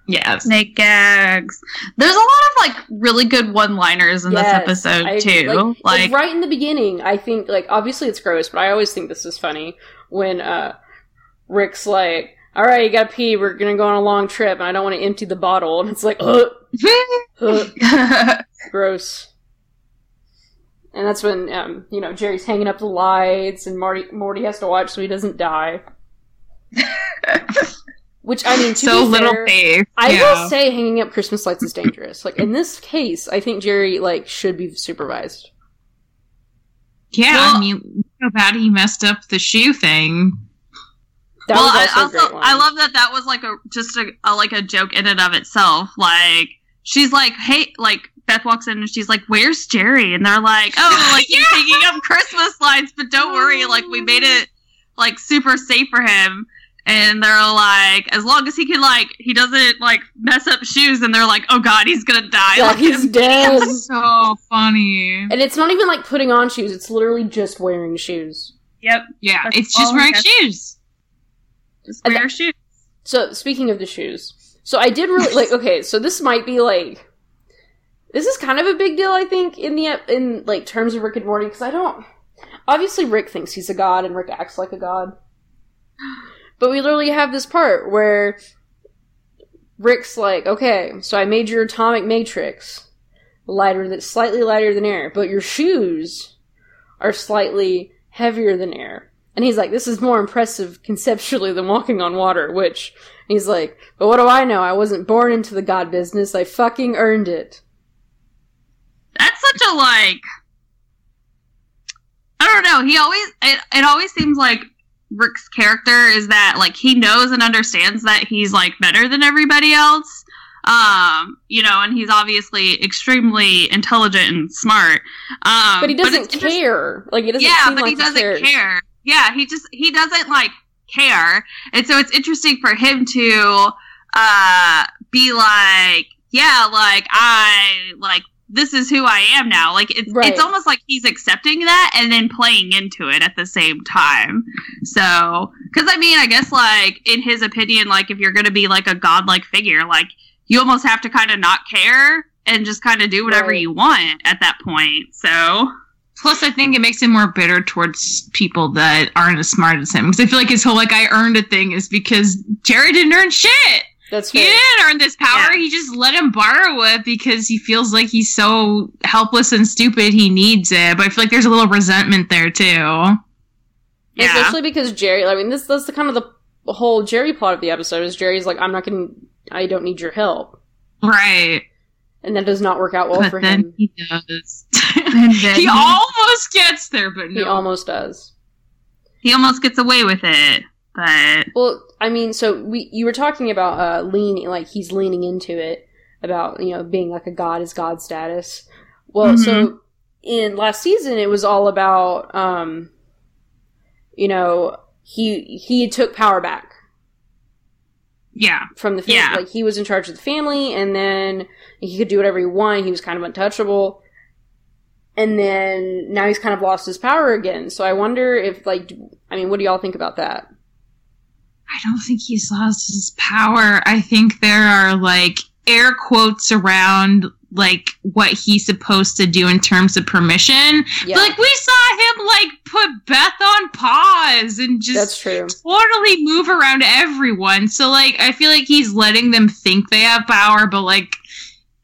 Speaker 3: Yes.
Speaker 2: Snake gags. There's a lot of like really good one-liners in
Speaker 1: Yes,
Speaker 2: this episode
Speaker 1: I-
Speaker 2: too.
Speaker 1: Like,
Speaker 2: Like,
Speaker 1: like, right in the beginning, I think like obviously it's gross, but I always think this is funny when uh Rick's like, "All right, you got to pee. We're gonna go on a long trip, and I don't want to empty the bottle." And it's like, "Ugh, ugh, gross." And that's when um you know Jerry's hanging up the lights, and Marty Morty has to watch so he doesn't die. Which I mean, to
Speaker 3: so
Speaker 1: be
Speaker 3: little
Speaker 1: fair,
Speaker 3: faith.
Speaker 1: I
Speaker 3: yeah.
Speaker 1: will say hanging up Christmas lights is dangerous. Like in this case, I think Jerry like should be supervised.
Speaker 3: Yeah,
Speaker 2: Well-
Speaker 3: I mean, how bad he messed up the shoe thing.
Speaker 1: That
Speaker 2: well,
Speaker 1: was
Speaker 2: I
Speaker 1: also, a great line.
Speaker 2: I love that that was like a just a, a like a joke in and of itself. Like she's like, hey, like Beth walks in and she's like, "Where's Jerry?" And they're like, "Oh, like he's
Speaker 3: Yeah.
Speaker 2: hanging up Christmas lights, but don't worry, like we made it like super safe for him." And they're like, as long as he can like he doesn't like mess up shoes, and they're like, "Oh God, he's gonna die."
Speaker 1: yeah,
Speaker 2: Like,
Speaker 1: he's dead.
Speaker 3: So funny.
Speaker 1: and it's not even like putting on shoes; it's literally just wearing shoes.
Speaker 2: yep,
Speaker 3: Yeah,
Speaker 2: That's
Speaker 3: it's just wearing shoes.
Speaker 2: just
Speaker 1: And
Speaker 2: wear shoes.
Speaker 1: So speaking of the shoes, so I did really like. Okay, so this might be like, this is kind of a big deal, I think, in the in like terms of Rick and Morty, because I don't. Obviously, Rick thinks he's a god, and Rick acts like a god. But we literally have this part where Rick's like, "Okay, so I made your atomic matrix lighter, that slightly lighter than air, but your shoes are slightly heavier than air." And he's like, "This is more impressive conceptually than walking on water." Which he's like, "But what do I know? I wasn't born into the god business. I fucking earned it."
Speaker 2: That's such a like. I don't know. He always it, it always seems like Rick's character is that like he knows and understands that he's like better than everybody else. Um, you know, and he's obviously extremely intelligent and smart. Um,
Speaker 1: But he doesn't
Speaker 2: interest-
Speaker 1: care. Like he doesn't
Speaker 2: yeah, but
Speaker 1: like
Speaker 2: he doesn't
Speaker 1: cares.
Speaker 2: care. Yeah, he just he doesn't like care, and so it's interesting for him to uh be like, yeah, like I like this is who I am now. Like it's
Speaker 1: Right.
Speaker 2: it's almost like he's accepting that and then playing into it at the same time. So, because I mean, I guess like in his opinion, like if you're gonna be like a godlike figure, like you almost have to kind of not care and just kind of do whatever
Speaker 1: Right.
Speaker 2: you want at that point. So.
Speaker 3: Plus, I think it makes him more bitter towards people that aren't as smart as him. Because I feel like his whole like I earned a thing is because Jerry didn't earn shit.
Speaker 1: That's
Speaker 3: He didn't earn this power.
Speaker 2: Yeah.
Speaker 3: He just let him borrow it because he feels like he's so helpless and stupid. He needs it. But I feel like there's a little resentment there too.
Speaker 2: Yeah.
Speaker 1: Especially because Jerry, I mean, this that's the kind of the whole Jerry plot of the episode is Jerry's like, I'm not going to, I don't need your help.
Speaker 3: Right.
Speaker 1: And that does not work out well
Speaker 3: but
Speaker 1: for
Speaker 3: then
Speaker 1: him.
Speaker 3: he does.
Speaker 2: Then
Speaker 3: he almost gets there, but
Speaker 1: He almost does.
Speaker 2: he almost gets away with it, but
Speaker 1: Well, I mean, so we you were talking about uh leaning, like he's leaning into it about you know being like a god is god status. Well, so in last season it was all about um, you know he he took power back
Speaker 3: yeah.
Speaker 1: from the family.
Speaker 2: Yeah.
Speaker 1: Like he was in charge of the family, and then he could do whatever he wanted. He was kind of untouchable. And then now he's kind of lost his power again. So I wonder if, like, I mean, what do y'all think about that?
Speaker 3: I don't think he's lost his power. I think there are like air quotes around like what he's supposed to do in terms of permission.
Speaker 1: Yeah,
Speaker 3: like we saw him like put Beth on pause and just
Speaker 1: that's true.
Speaker 3: totally move around everyone. So like I feel like he's letting them think they have power, but like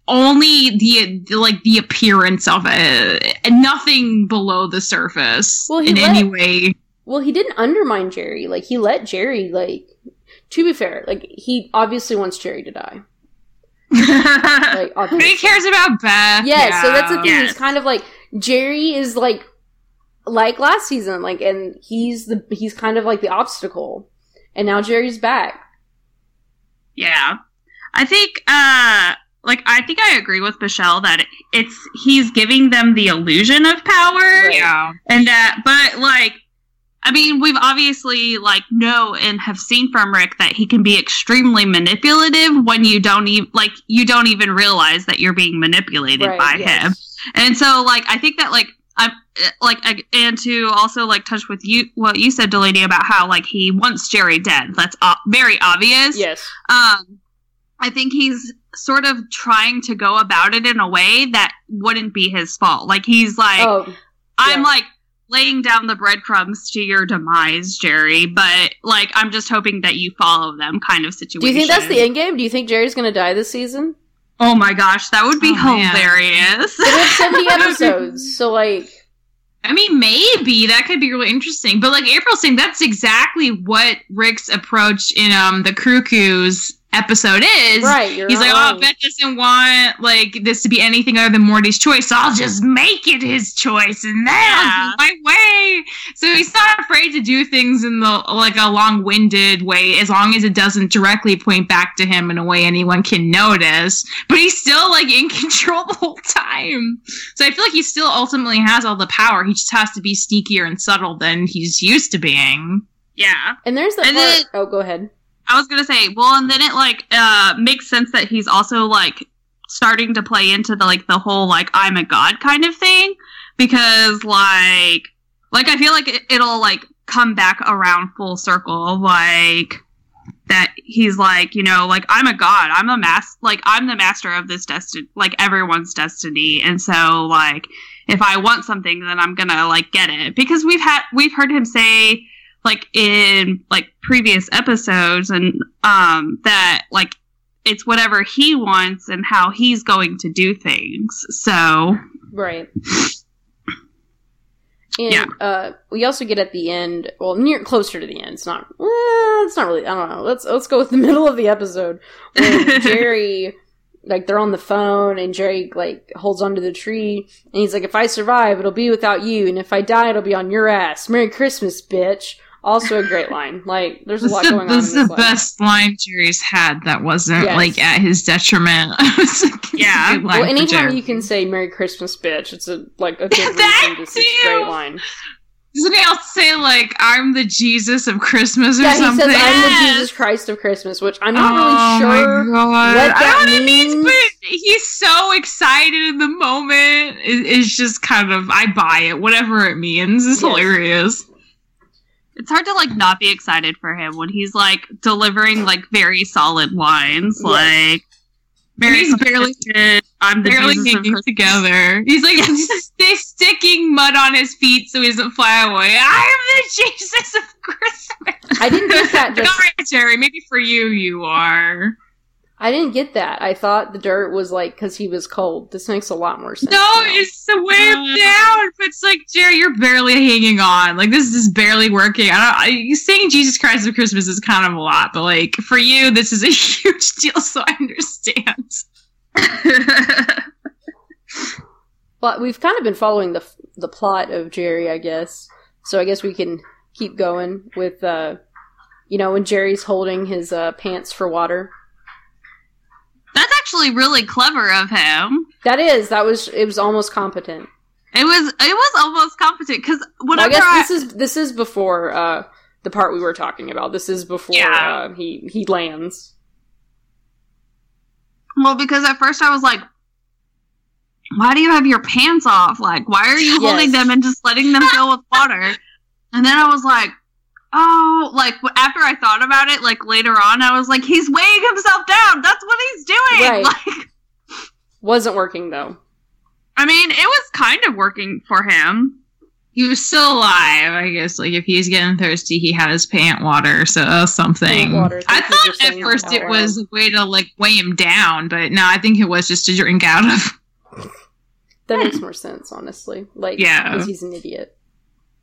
Speaker 3: only the like the appearance of it, and nothing below the surface
Speaker 1: Well,
Speaker 3: in
Speaker 1: let-
Speaker 3: any way.
Speaker 1: Well, he didn't undermine Jerry. Like he let Jerry like. To be fair, like he obviously wants Jerry to die. Like
Speaker 3: but he cares about Beth.
Speaker 1: Yeah, so that's the thing.
Speaker 2: Yeah.
Speaker 1: He's kind of like Jerry is like like last season, like, and he's the he's kind of like the obstacle, and now Jerry's back.
Speaker 2: Yeah. I think uh like I think I agree with Michelle that it's he's giving them the illusion of power
Speaker 1: Right.
Speaker 3: Yeah.
Speaker 2: and that but like I mean we've obviously like know and have seen from Rick that he can be extremely manipulative when you don't even like you don't even realize that you're being manipulated
Speaker 1: Right,
Speaker 2: by
Speaker 1: yes.
Speaker 2: him. And so like I think that like I'm eh, like I, and to also like touch with you what you said Delaney about how like he wants Jerry dead. That's o- very obvious.
Speaker 1: Yes,
Speaker 2: Um, I think he's sort of trying to go about it in a way that wouldn't be his fault. Like he's like,
Speaker 1: oh,
Speaker 2: I'm like laying down the breadcrumbs to your demise, Jerry, but like I'm just hoping that you follow them, kind of situation.
Speaker 1: do you think that's the end game? Do you think Jerry's gonna die this season?
Speaker 2: Oh my gosh, that would be
Speaker 3: Oh,
Speaker 2: hilarious.
Speaker 1: They have seventy episodes, so like,
Speaker 3: I mean, maybe that could be really interesting. But like April's saying, that's exactly what Rick's approach in um the Cuckoos episode is.
Speaker 1: right?
Speaker 3: He's
Speaker 1: not
Speaker 3: like,
Speaker 1: wrong.
Speaker 3: oh, Beth doesn't want like this to be anything other than Morty's choice, so I'll just make it his choice, and then I'll my way. So he's not afraid to do things in the like a long-winded way, as long as it doesn't directly point back to him in a way anyone can notice. But he's still like in control the whole time. So I feel like he still ultimately has all the power. He just has to be sneakier and subtle than he's used to being.
Speaker 2: yeah.
Speaker 1: and there's the
Speaker 2: And
Speaker 1: part.
Speaker 2: then-
Speaker 1: oh, go ahead.
Speaker 2: I was gonna say, well, and then it like uh makes sense that he's also like starting to play into the like the whole like I'm a god kind of thing. Because like like I feel like it, it'll like come back around full circle. Like that he's like you know like I'm a god. I'm a mas like I'm the master of this destiny like everyone's destiny. And so like if I want something then I'm gonna like get it. Because we've had we've heard him say like in like previous episodes and um that like it's whatever he wants and how he's going to do things so
Speaker 1: Right. And
Speaker 2: Yeah.
Speaker 1: uh, we also get at the end, well, near closer to the end. It's not. Well, it's not really. I don't know. Let's let's go with the middle of the episode when Jerry, like, they're on the phone and Jerry like holds onto the tree and he's like, "If I survive, it'll be without you, and if I die, it'll be on your ass." Merry Christmas, bitch. Also a great line. Like, there's a lot
Speaker 3: the,
Speaker 1: going on.
Speaker 3: this is the best line Jerry's had that wasn't
Speaker 1: Yes.
Speaker 3: like at his detriment. Like-
Speaker 2: Yeah.
Speaker 1: Well, anytime you can say "Merry Christmas, bitch," it's a like a good
Speaker 3: That
Speaker 1: reason to say a great line.
Speaker 3: Doesn't he also say like I'm the Jesus of Christmas or
Speaker 1: Yeah, he
Speaker 3: something?
Speaker 1: says, "I'm the Jesus Christ of Christmas," which I'm not
Speaker 3: oh
Speaker 1: really sure.
Speaker 3: my God.
Speaker 1: what that
Speaker 3: don't know what means,
Speaker 1: means.
Speaker 3: but he's so excited in the moment. It, it's just kind of I buy it, whatever it means. It's
Speaker 1: Yes.
Speaker 3: hilarious.
Speaker 2: It's hard to like not be excited for him when he's like delivering like very solid lines
Speaker 1: Yes.
Speaker 2: like
Speaker 3: And he's barely
Speaker 2: i'm the
Speaker 3: barely hanging together. He's like he's st- sticking mud on his feet so he doesn't fly away. I'm the Jesus of Christmas.
Speaker 1: I didn't get that.
Speaker 3: Like,
Speaker 1: Just,
Speaker 3: all right, Jerry. Maybe for you, you are.
Speaker 1: I didn't get that. I thought the dirt was like because he was cold. This makes a lot more sense.
Speaker 3: No,
Speaker 1: now.
Speaker 3: it's the way
Speaker 2: Uh,
Speaker 3: down. But it's like Jerry, you're barely hanging on. Like this is barely working. I don't. I, saying Jesus Christ of Christmas is kind of a lot, but like for you, this is a huge deal. So I understand.
Speaker 1: But we've kind of been following the the plot of Jerry, I guess. So I guess we can keep going with, uh, you know, when Jerry's holding his uh, pants for water.
Speaker 2: Actually really clever of him
Speaker 1: That is, that was it was almost competent.
Speaker 2: it was it was almost competent because
Speaker 1: Well, I guess
Speaker 2: I,
Speaker 1: this is this is before uh, the part we were talking about. This is before
Speaker 3: Yeah.
Speaker 1: uh, he he lands.
Speaker 2: well because at first i was like why do you have your pants off like why are you holding
Speaker 1: Yes.
Speaker 2: them and just letting them fill with water and then i was like oh like after i thought about it like later on i was like he's weighing himself down that's what he's doing
Speaker 1: Right.
Speaker 2: like
Speaker 1: Wasn't working though.
Speaker 2: I mean, it was kind of working for him.
Speaker 3: He was still alive, I guess. Like if he's getting thirsty, he had his pant water, so uh, something.
Speaker 1: Water,
Speaker 3: I
Speaker 1: thank you for
Speaker 3: thought at first it was a way to like weigh him down, but no, I think it was just to drink out of.
Speaker 1: That makes more sense, honestly. Like,
Speaker 3: Yeah.
Speaker 1: because he's an idiot.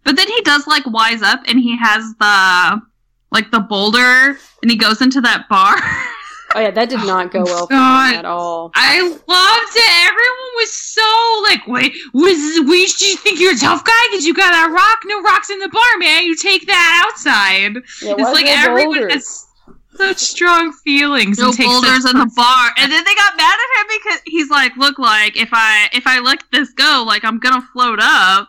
Speaker 2: But then he does like wise up and he has the like the boulder and he goes into that bar.
Speaker 1: Oh yeah, that did not go oh, well for
Speaker 3: God.
Speaker 1: him at all.
Speaker 3: I loved it. Everyone was so like, wait, was we? Do you think you're a tough guy because you got a rock? No rocks in the bar, man. You take that outside.
Speaker 1: Yeah,
Speaker 3: it's
Speaker 1: why
Speaker 3: like
Speaker 1: is there
Speaker 3: everyone
Speaker 1: boulders?
Speaker 3: has such strong feelings.
Speaker 2: no
Speaker 3: and takes
Speaker 2: boulders in the bar. And then they got mad at him because he's like, look, like if I if I let this go, like I'm gonna float up.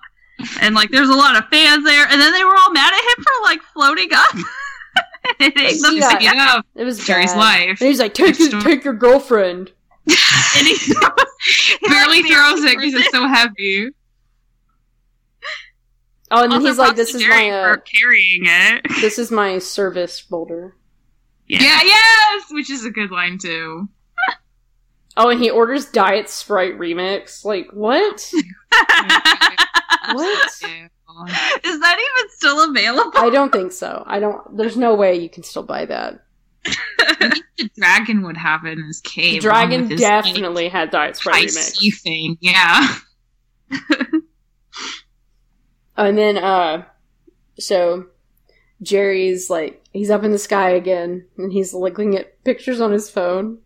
Speaker 2: And like there's a lot of fans there. And then they were all mad at him for like floating up. and hitting them
Speaker 1: Yeah.
Speaker 2: down.
Speaker 3: Yeah,
Speaker 1: It was
Speaker 3: Jerry's
Speaker 1: bad.
Speaker 3: life.
Speaker 1: And he's like, take, his, take your girlfriend.
Speaker 2: And he, he
Speaker 3: Barely
Speaker 2: like,
Speaker 3: throws it
Speaker 2: barely
Speaker 3: because it's so heavy.
Speaker 1: Oh, and then
Speaker 2: Also,
Speaker 1: he's like, this is
Speaker 2: Jerry
Speaker 1: my uh,
Speaker 2: for carrying it.
Speaker 1: this is my service boulder.
Speaker 3: Yeah. yes, which is a good line too.
Speaker 1: Oh, and he orders Diet Sprite remix. Like what? What?
Speaker 2: Is that even still available?
Speaker 1: I don't think so. I don't. There's no way you can still buy that.
Speaker 3: the dragon would have it in his cave.
Speaker 1: The dragon
Speaker 3: with his,
Speaker 1: definitely had Diet Sprite remix.
Speaker 3: thing. Yeah.
Speaker 1: And then, uh, so Jerry's like, he's up in the sky again, and he's looking at pictures on his phone.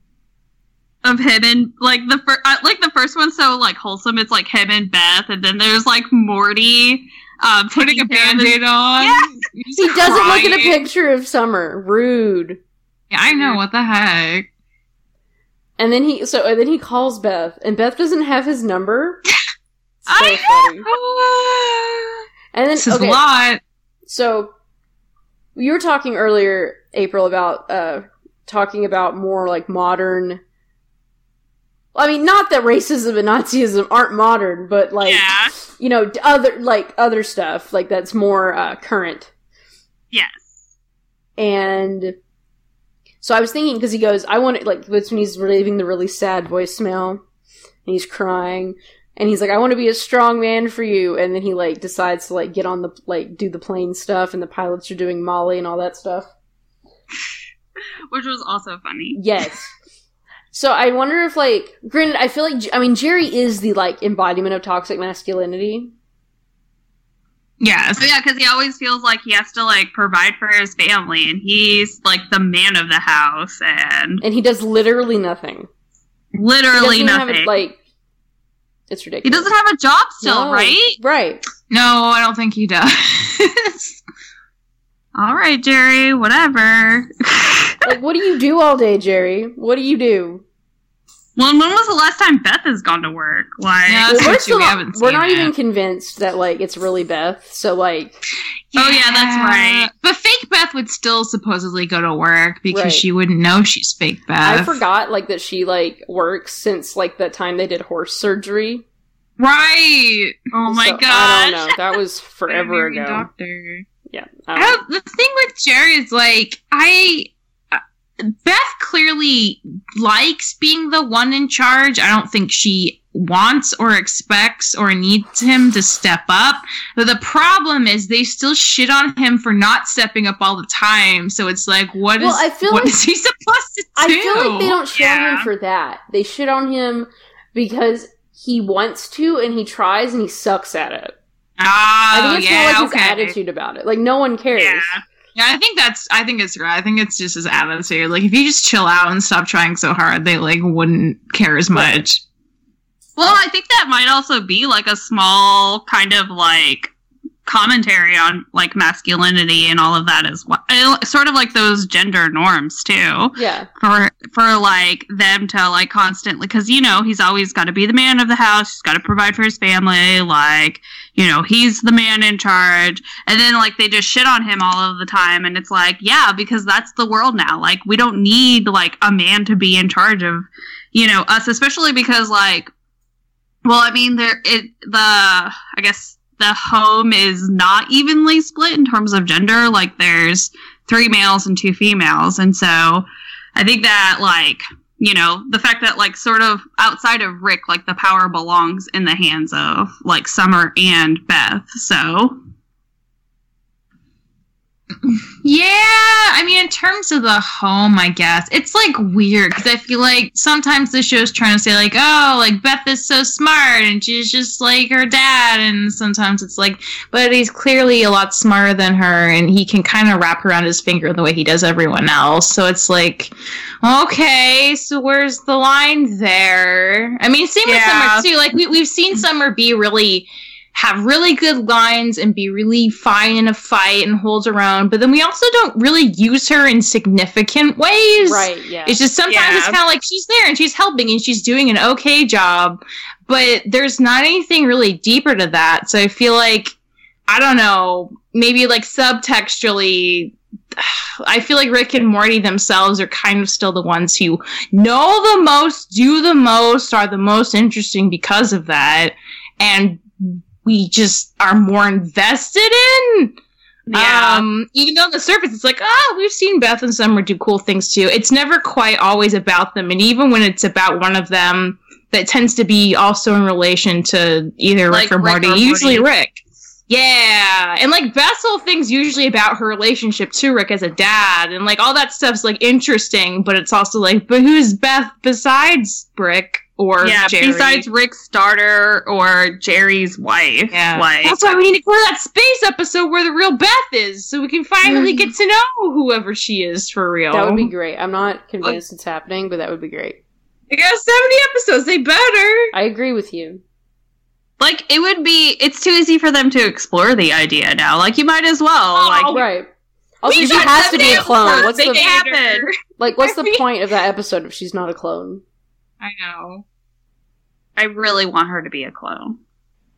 Speaker 2: Of him and like the first, like the first one's so like wholesome. It's like him and Beth, and then there's like Morty um,
Speaker 3: Putting a
Speaker 2: taking care of his-
Speaker 3: band-aid on.
Speaker 2: Yeah.
Speaker 1: He doesn't look at a picture of Summer. Rude.
Speaker 3: Yeah, I know. What the heck?
Speaker 1: And then he, so and then he calls Beth, and Beth doesn't have his number. So
Speaker 2: I.
Speaker 3: Oh,
Speaker 1: And then
Speaker 3: this is
Speaker 1: okay,
Speaker 3: a lot.
Speaker 1: So you were talking earlier, April, about uh talking about more like modern I mean, not that racism and Nazism aren't modern, but like
Speaker 2: Yeah.
Speaker 1: you know, other like other stuff like that's more uh, current.
Speaker 2: Yes.
Speaker 1: And so I was thinking because he goes, I want to like that's when he's leaving the really sad voicemail, and he's crying, and he's like, I want to be a strong man for you, and then he like decides to like get on the like do the plane stuff, and the pilots are doing Molly and all that stuff.
Speaker 2: Which was also funny.
Speaker 1: Yes. So I wonder if like, granted, I feel like I mean Jerry is the like embodiment of toxic masculinity.
Speaker 3: Yeah,
Speaker 2: Oh, yeah, because he always feels like he has to like provide for his family, and he's like the man of the house, and
Speaker 1: and he does literally nothing.
Speaker 2: Literally
Speaker 1: even have
Speaker 2: nothing.
Speaker 1: a, like it's ridiculous.
Speaker 2: he doesn't have a job still,
Speaker 1: No.
Speaker 2: right?
Speaker 1: Right.
Speaker 3: No, I don't think he does.
Speaker 2: All right, Jerry, whatever.
Speaker 1: Like, what do you do all day, Jerry? What do you do?
Speaker 2: well, when was the last time Beth has gone to work? Like,
Speaker 3: Yeah.
Speaker 1: Well, we're still
Speaker 3: we
Speaker 1: not,
Speaker 3: haven't
Speaker 1: we're not
Speaker 3: it.
Speaker 1: even convinced that like it's really Beth. So like,
Speaker 2: Oh, yeah, that's right.
Speaker 3: But fake Beth would still supposedly go to work because
Speaker 1: Right.
Speaker 3: she wouldn't know she's fake Beth.
Speaker 1: I forgot like that she like works since like the time they did horse surgery.
Speaker 3: Right.
Speaker 2: oh my
Speaker 1: So,
Speaker 2: god.
Speaker 1: I don't know. That was forever ago.
Speaker 3: Doctor.
Speaker 1: Yeah.
Speaker 3: I
Speaker 1: I don't-
Speaker 3: don't, the thing with Jerry is like I uh, Beth clearly likes being the one in charge. I don't think she wants or expects or needs him to step up. But the problem is they still shit on him for not stepping up all the time. So it's like, what is
Speaker 1: Well, I feel
Speaker 3: what
Speaker 1: like-
Speaker 3: is he supposed to do?
Speaker 1: I feel like they don't shit on him for that. They shit on him because he wants to and he tries and he sucks at it.
Speaker 3: Oh,
Speaker 1: I think it's
Speaker 3: yeah,
Speaker 1: more like
Speaker 3: okay.
Speaker 1: his attitude about it. Like no one cares.
Speaker 2: Yeah.
Speaker 3: Yeah, I think that's. I think it's right. I think it's just his attitude. Like, if you just chill out and stop trying so hard, they like wouldn't care as much.
Speaker 2: Well, I think that might also be like a small kind of like commentary on like masculinity and all of that as well. Sort of like those gender norms too.
Speaker 1: Yeah.
Speaker 2: For for like them to like constantly cuz you know, he's always got to be the man of the house, he's got to provide for his family, like, you know, he's the man in charge. And then like they just shit on him all of the time and it's like, yeah, because that's the world now. Like we don't need like a man to be in charge of, you know, us especially because like well, I mean, there it the I guess the home is not evenly split in terms of gender. Like there's three males and two females, and so I think that like you know, the fact that like sort of outside of Rick, like the power belongs in the hands of like Summer and Beth. So
Speaker 3: Yeah, I mean, in terms of the home, I guess it's like weird because I feel like sometimes the show's trying to say like, oh, like Beth is so smart and she's just like her dad, and sometimes it's like, but he's clearly a lot smarter than her, and he can kind of wrap around his finger the way he does everyone else. So it's like, okay, so where's the line there? I mean, same with Summer too. Like we we've seen Summer be really have really good lines and be really fine in a fight and holds her own, but then we also don't really use her in significant ways.
Speaker 1: Right, yeah.
Speaker 3: It's just sometimes
Speaker 2: Yeah.
Speaker 3: it's kind of like she's there and she's helping and she's doing an okay job, but there's not anything really deeper to that. So I feel like, I don't know, maybe like subtextually, I feel like Rick and Morty themselves are kind of still the ones who know the most, do the most, are the most interesting because of that. And we just are more invested in.
Speaker 2: yeah,
Speaker 3: Um, even though on the surface it's like, oh, we've seen Beth and Summer do cool things too. It's never quite always about them, and even when it's about one of them, that tends to be also in relation to either
Speaker 2: Like
Speaker 3: Rick or
Speaker 2: Rick
Speaker 3: Morty.
Speaker 2: or
Speaker 3: Usually
Speaker 2: Morty.
Speaker 3: Rick. Yeah, and like Beth's whole thing's usually about her relationship to Rick as a dad, and like all that stuff's like interesting, but it's also like, but who's Beth besides Rick or
Speaker 2: yeah.
Speaker 3: Jerry?
Speaker 2: Besides Rick's daughter or Jerry's wife,
Speaker 3: Yeah.
Speaker 2: like
Speaker 3: That's why we need to go to that space episode where the real Beth is, so we can finally get mm. to know whoever she is for real.
Speaker 1: that would be great. I'm not convinced it's happening, but that would be great.
Speaker 3: They got 70 episodes, they better.
Speaker 1: I agree with you.
Speaker 2: like it would be. It's too easy for them to explore the idea now. Like you might as well.
Speaker 3: Oh,
Speaker 2: like
Speaker 1: Right. Also, she has to be a clone. What's the
Speaker 3: happen.
Speaker 1: like? What's the point of that episode if she's not a clone?
Speaker 3: I know.
Speaker 2: I really want her to be a clone.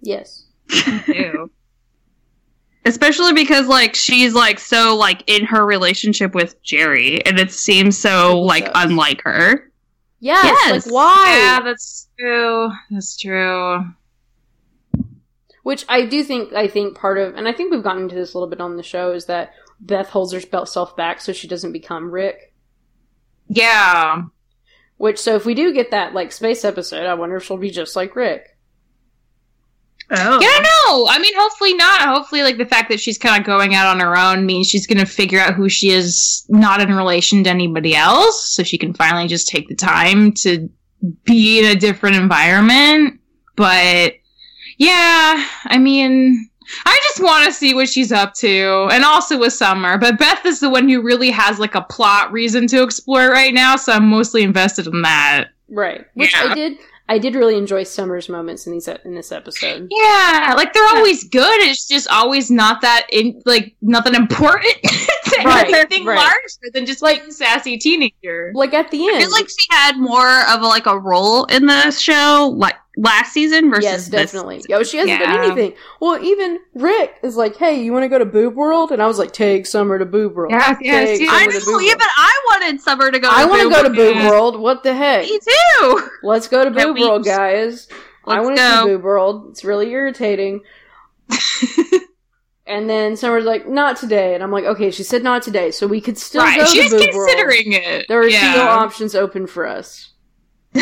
Speaker 1: Yes.
Speaker 3: Ew.
Speaker 2: especially because like she's like so like in her relationship with Jerry and it seems so like
Speaker 1: Sucks.
Speaker 2: unlike her.
Speaker 1: Yes.
Speaker 2: Yes.
Speaker 1: Like why?
Speaker 3: yeah, that's true. That's true.
Speaker 1: Which I do think. I think part of, and I think we've gotten into this a little bit on the show, is that Beth holds herself back so she doesn't become Rick.
Speaker 3: Yeah.
Speaker 1: Which, so if we do get that like space episode, I wonder if she'll be just like Rick.
Speaker 2: Oh.
Speaker 3: Yeah, no. I mean, hopefully not. Hopefully, like the fact that she's kind of going out on her own means she's going to figure out who she is, not in relation to anybody else, so she can finally just take the time to be in a different environment. But yeah, I mean, I just want to see what she's up to, and also with Summer. But Beth is the one who really has like a plot reason to explore right now, so I'm mostly invested in that.
Speaker 1: Right. Which
Speaker 3: Yeah.
Speaker 1: I did. I did really enjoy Summer's moments in these in this episode.
Speaker 3: Yeah, like they're always good. It's just always not that in like not that important to
Speaker 1: Right,
Speaker 3: anything
Speaker 1: right.
Speaker 3: larger than just like sassy teenager.
Speaker 1: Like at the end,
Speaker 2: I
Speaker 1: end.
Speaker 2: feel like she had more of a, like a role in the show like last season versus
Speaker 1: yes,
Speaker 2: this
Speaker 1: definitely. Yo, she hasn't
Speaker 3: Yeah.
Speaker 1: done anything. Well, even Rick is like, "Hey, you want to go to Boob World?" And I was like, "Take Summer to Boob World."
Speaker 3: Yes, yes, yes.
Speaker 2: I know, even I wanted Summer to go.
Speaker 1: I want to go to Boob
Speaker 3: World.
Speaker 1: World. What the heck?
Speaker 2: Me too.
Speaker 1: Let's go to
Speaker 2: That
Speaker 1: Boob World, guys. I
Speaker 2: Let's
Speaker 1: want to
Speaker 2: go.
Speaker 1: see Boob World. It's really irritating. and then Summer's like, "Not today," and I'm like, "Okay." She said, "Not today," so we could still
Speaker 3: right,
Speaker 1: go
Speaker 3: she's
Speaker 1: to Boob World.
Speaker 3: considering it.
Speaker 1: There are
Speaker 3: yeah.
Speaker 1: still options open for us.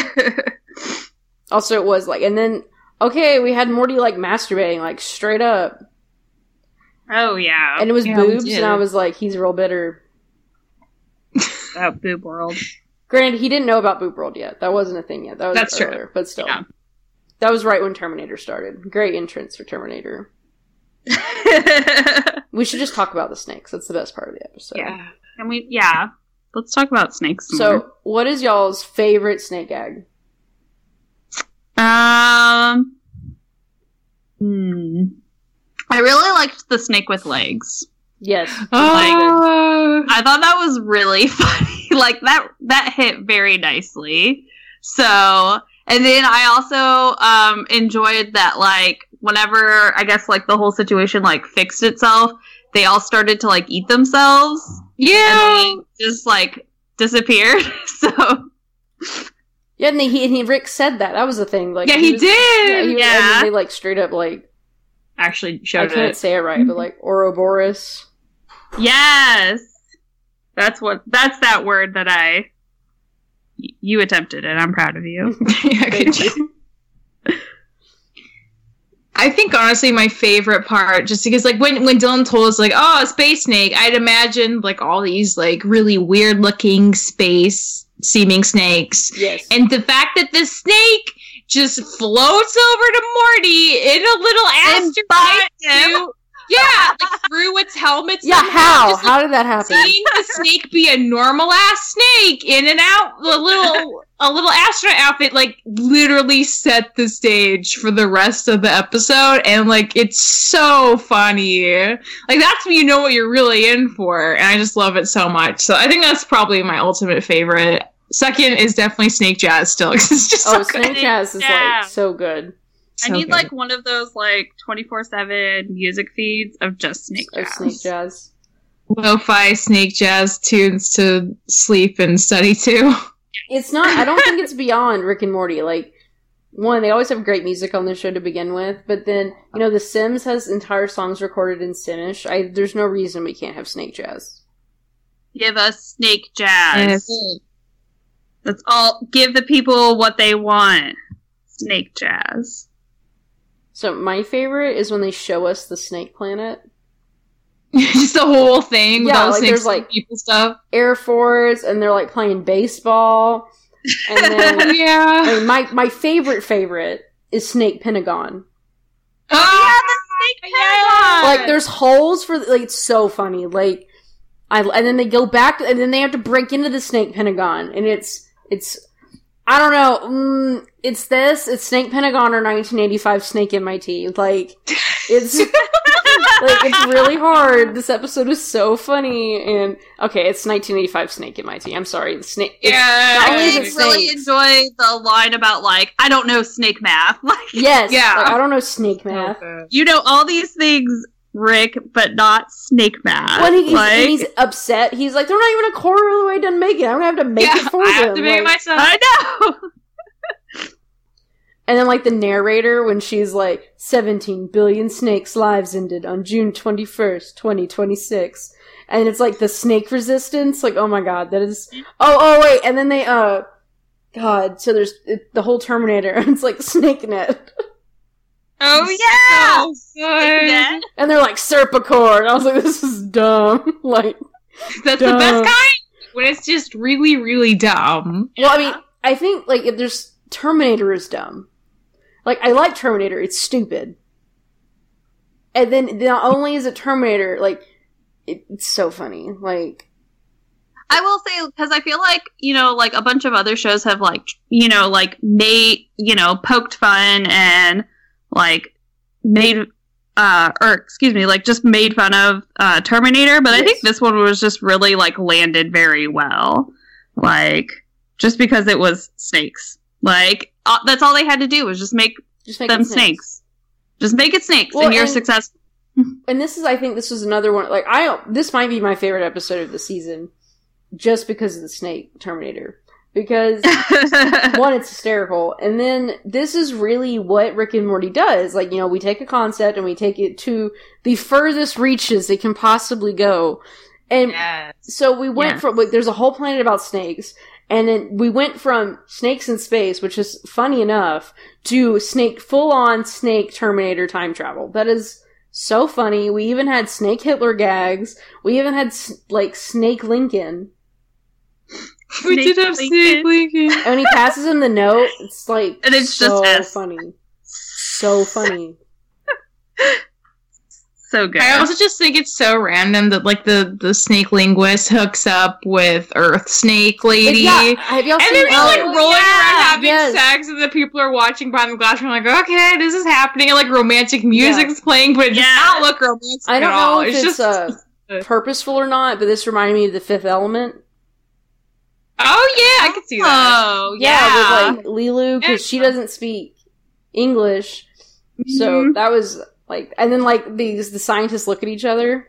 Speaker 1: Also, it was like, and then okay, we had Morty like masturbating, like straight up,
Speaker 2: oh yeah.
Speaker 1: and it was
Speaker 3: Yeah,
Speaker 1: boobs, and I was like, he's real bitter.
Speaker 2: About boob world.
Speaker 1: Granted, he didn't know about Boob World yet. That wasn't a thing yet. That was
Speaker 3: That's true.
Speaker 1: but still,
Speaker 2: Yeah.
Speaker 1: that was right when Terminator started. Great entrance for Terminator. We should just talk about the snakes. That's the best part of the episode.
Speaker 3: Yeah.
Speaker 2: and we yeah. Let's talk about snakes. some
Speaker 1: So,
Speaker 2: more.
Speaker 1: what is y'all's favorite snake gag?
Speaker 2: Um. Hmm. I really liked the snake with legs.
Speaker 1: Yes.
Speaker 3: Oh,
Speaker 2: I thought that was really funny. like that that hit very nicely. So, and then I also um enjoyed that like whenever I guess like the whole situation like fixed itself, they all started to like eat themselves
Speaker 3: yeah.
Speaker 2: and just like disappeared. so,
Speaker 1: Yeah, and he, and he Rick said that. That was the thing. Like,
Speaker 3: yeah, he
Speaker 1: was-
Speaker 3: did.
Speaker 1: Yeah, he,
Speaker 2: Yeah.
Speaker 1: And then they like straight up like
Speaker 3: Actually, showed.
Speaker 1: I can't
Speaker 3: it.
Speaker 1: say it right, but like Ouroboros.
Speaker 2: yes. That's what that's that word that I. You attempted it. I'm proud of you.
Speaker 3: Yeah, good
Speaker 1: Thank you.
Speaker 3: I think honestly my favorite part, just because like when when Dylan told us like, oh, a space snake, I'd imagined like all these like really weird looking space seeming snakes.
Speaker 1: Yes.
Speaker 3: And the fact that the snake just floats over to Morty in a little
Speaker 2: And bites
Speaker 3: astronaut
Speaker 2: him.
Speaker 3: suit. Yeah, like through its helmet.
Speaker 1: yeah,
Speaker 3: somehow,
Speaker 1: how?
Speaker 3: just, like,
Speaker 1: how did that happen?
Speaker 3: seeing the snake be a normal ass snake in and out a little a little astronaut outfit like literally set the stage for the rest of the episode and like it's so funny like that's when you know what you're really in for and i just love it so much so i think that's probably my ultimate favorite second is definitely snake jazz still 'cause it's just
Speaker 1: Oh,
Speaker 3: so good.
Speaker 1: Snake Jazz is
Speaker 2: Yeah.
Speaker 1: like so good.
Speaker 2: I need
Speaker 3: good.
Speaker 2: like one of those like 24/7 music feeds of just snake
Speaker 1: Of
Speaker 2: jazz.
Speaker 1: Snake Jazz.
Speaker 3: lo-fi snake jazz tunes to sleep and study to
Speaker 1: It's not. I don't think it's beyond Rick and Morty. Like one, they always have great music on the show to begin with, but then you know, The Sims has entire songs recorded in Simlish. I there's no reason we can't have Snake Jazz.
Speaker 2: Give us snake jazz. That's all. Give the people what they want. Snake jazz.
Speaker 1: So my favorite is when they show us the Snake Planet.
Speaker 3: just the whole thing with
Speaker 1: Yeah,
Speaker 3: all the
Speaker 1: like,
Speaker 3: snakes
Speaker 1: there's, like-
Speaker 3: people stuff
Speaker 1: Air Force, and they're like playing baseball. And then oh,
Speaker 3: yeah
Speaker 1: and my my favorite favorite is Snake Pentagon.
Speaker 3: Oh, the
Speaker 2: snake
Speaker 3: yeah.
Speaker 1: Like there's holes for like it's so funny. Like I and then they go back and then they have to break into the Snake Pentagon and it's it's I don't know. Mm, it's this. It's Snake Pentagon or 1985 Snake MIT. Like it's like it's really hard. This episode is so funny and okay, it's 1985 Snake in My MIT. I'm sorry. The snake.
Speaker 3: yeah.
Speaker 2: I really
Speaker 1: snakes.
Speaker 2: enjoy the line about like I don't know snake math. Like
Speaker 1: Yes.
Speaker 3: Yeah.
Speaker 1: like, I don't know snake math.
Speaker 2: you know all these things, Rick, but not snake math.
Speaker 1: When he's,
Speaker 2: like,
Speaker 1: he's upset, he's like, "They're not even a quarter of the way done making. it. I'm gonna have to make
Speaker 3: yeah,
Speaker 1: it for
Speaker 3: I have to make it
Speaker 1: Like-
Speaker 3: myself.
Speaker 2: I know.
Speaker 1: And then like the narrator when she's like 17 billion snakes lives ended on June 21st, 2026. And it's like the snake resistance. Like, oh my god, that is Oh, oh wait, and then they uh God, so there's it, the whole Terminator. It's like Snake Net.
Speaker 2: Oh yeah.
Speaker 3: So good.
Speaker 2: Yeah.
Speaker 1: And they're like Serpicord. I was like, this is dumb. Like
Speaker 3: That's the best kind. When it's just really, really dumb.
Speaker 1: Well, I mean, I think like if there's Terminator is dumb. Like I like Terminator, it's stupid. And then not only is it Terminator, like it, it's so funny. Like
Speaker 2: I will say because I feel like you know, like a bunch of other shows have like you know, like made you know, poked fun and like made uh or excuse me, like just made fun of uh Terminator, but I think this one was just really like landed very well. Like just because it was snakes. Like uh, that's all they had to do was just make
Speaker 1: just make
Speaker 2: them
Speaker 1: it
Speaker 2: snakes. Just make it snakes
Speaker 1: Well,
Speaker 2: and you're
Speaker 1: and-
Speaker 2: successful.
Speaker 1: And this is, I think, this is another one. Like I, this might be my favorite episode of the season, just because of the snake Terminator. Because one, it's hysterical, and then this is really what Rick and Morty does. Like, you know, we take a concept and we take it to the furthest reaches it can possibly go. And
Speaker 3: Yes.
Speaker 1: so we went
Speaker 2: Yeah.
Speaker 1: from like there's a whole planet about snakes, and then we went from snakes in space, which is funny enough, to snake full on snake Terminator time travel. That is so funny. We even had Snake Hitler gags. We even had like Snake Lincoln.
Speaker 3: We did have
Speaker 2: Snake
Speaker 3: Snake Lincoln.
Speaker 1: And when he passes him the note, it's like
Speaker 2: And it's
Speaker 1: so
Speaker 2: just S.
Speaker 1: funny. So funny.
Speaker 2: so good.
Speaker 3: I also just think it's so random that like the the snake linguist hooks up with Earth Snake Lady.
Speaker 1: Yeah, have y'all
Speaker 3: And
Speaker 1: seen
Speaker 3: they're just like
Speaker 1: oh,
Speaker 3: rolling
Speaker 1: yeah,
Speaker 3: around having
Speaker 1: yes.
Speaker 3: sex, and the people are watching behind the glass. And I'm like, okay, this is happening. And like romantic music's playing, but it does not look romantic
Speaker 1: I don't
Speaker 3: at all.
Speaker 1: know if it's,
Speaker 3: just
Speaker 1: uh, purposeful or not, but this reminded me of the Fifth Element.
Speaker 3: Oh yeah, I can see that.
Speaker 2: Oh
Speaker 1: Yeah,
Speaker 2: yeah.
Speaker 1: with like Leeloo because
Speaker 3: Yeah.
Speaker 1: she doesn't speak English, so
Speaker 2: Mhm.
Speaker 1: that was like, and then like these the scientists look at each other,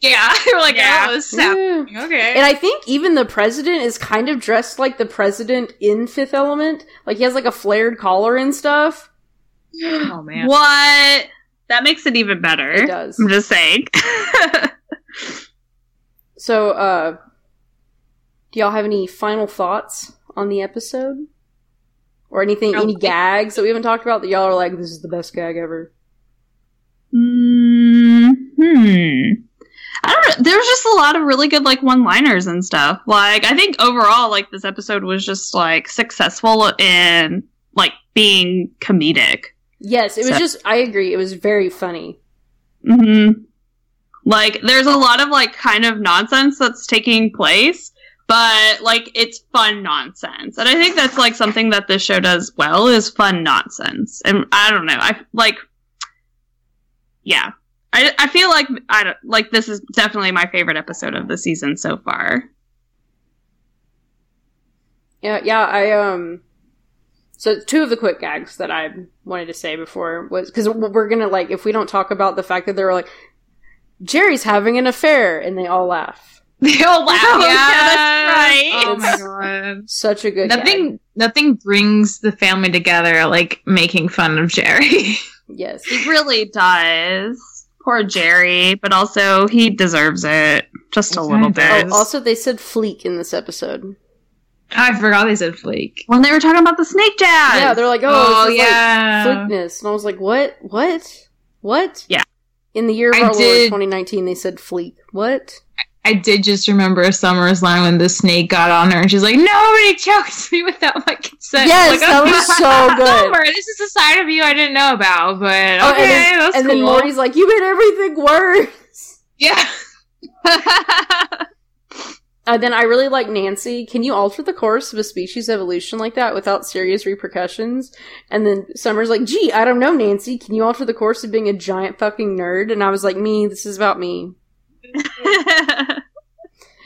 Speaker 3: Yeah, we're like,
Speaker 2: Yeah.
Speaker 3: oh, this is
Speaker 1: Yeah.
Speaker 3: Okay.
Speaker 1: and I think even the president is kind of dressed like the president in Fifth Element, like he has like a flared collar and stuff.
Speaker 3: oh man.
Speaker 2: What? That makes it even better.
Speaker 1: It does.
Speaker 2: I'm just saying.
Speaker 1: So, uh, Do y'all have any final thoughts on the episode? Or anything, any gags that we haven't talked about that y'all are like, this is the best gag ever?
Speaker 2: Hmm. hmm. I don't know. There was just a lot of really good like one-liners and stuff. Like I think overall, like this episode was just like successful in like being comedic.
Speaker 1: Yes, it was
Speaker 2: So-
Speaker 1: just, I agree, it was very funny.
Speaker 2: hmm Like there's a lot of like kind of nonsense that's taking place, but like it's fun nonsense, and I think that's like something that this show does well is fun nonsense. And I don't know, I like, yeah, I I feel like I don't like this is definitely my favorite episode of the season so far.
Speaker 1: Yeah, yeah, I, um, so two of the quick gags that I wanted to say before was, because we're gonna, like, if we don't talk about the fact that they were like, Jerry's having an affair, and they all laugh.
Speaker 3: They all laugh.
Speaker 2: Oh, yeah,
Speaker 3: yes.
Speaker 2: that's right.
Speaker 3: Oh my god.
Speaker 1: Such a good
Speaker 3: Nothing
Speaker 1: gag.
Speaker 3: nothing brings the family together like making fun of Jerry.
Speaker 1: Yes.
Speaker 2: He really does. Poor Jerry, but also he deserves it just a little bit.
Speaker 1: Oh, also, they said fleek in this episode.
Speaker 3: I forgot they said flake.
Speaker 2: when they were talking about the snake jazz.
Speaker 1: Yeah, they're like, oh,
Speaker 3: Oh,
Speaker 1: this is
Speaker 3: yeah.
Speaker 1: like fleekness. And I was like, what? What? What?
Speaker 2: Yeah.
Speaker 1: In the year of
Speaker 3: I
Speaker 1: our Lord 2019, they said fleek. What?
Speaker 3: I did just remember Summer's line when the snake got on her and she's like, Nobody chokes me without my consent.
Speaker 1: Yes,
Speaker 3: like,
Speaker 1: that was so good.
Speaker 3: Summer, this is a side of you I didn't know about, but okay,
Speaker 1: Oh, and then,
Speaker 3: that's
Speaker 1: and
Speaker 3: cool.
Speaker 1: then Morty's like, you made everything worse.
Speaker 3: yeah.
Speaker 1: Uh, then I really like Nancy. Can you alter the course of a species evolution like that without serious repercussions? And then Summer's like, gee, I don't know, Nancy. Can you alter the course of being a giant fucking nerd? And I was like, me, this is about me.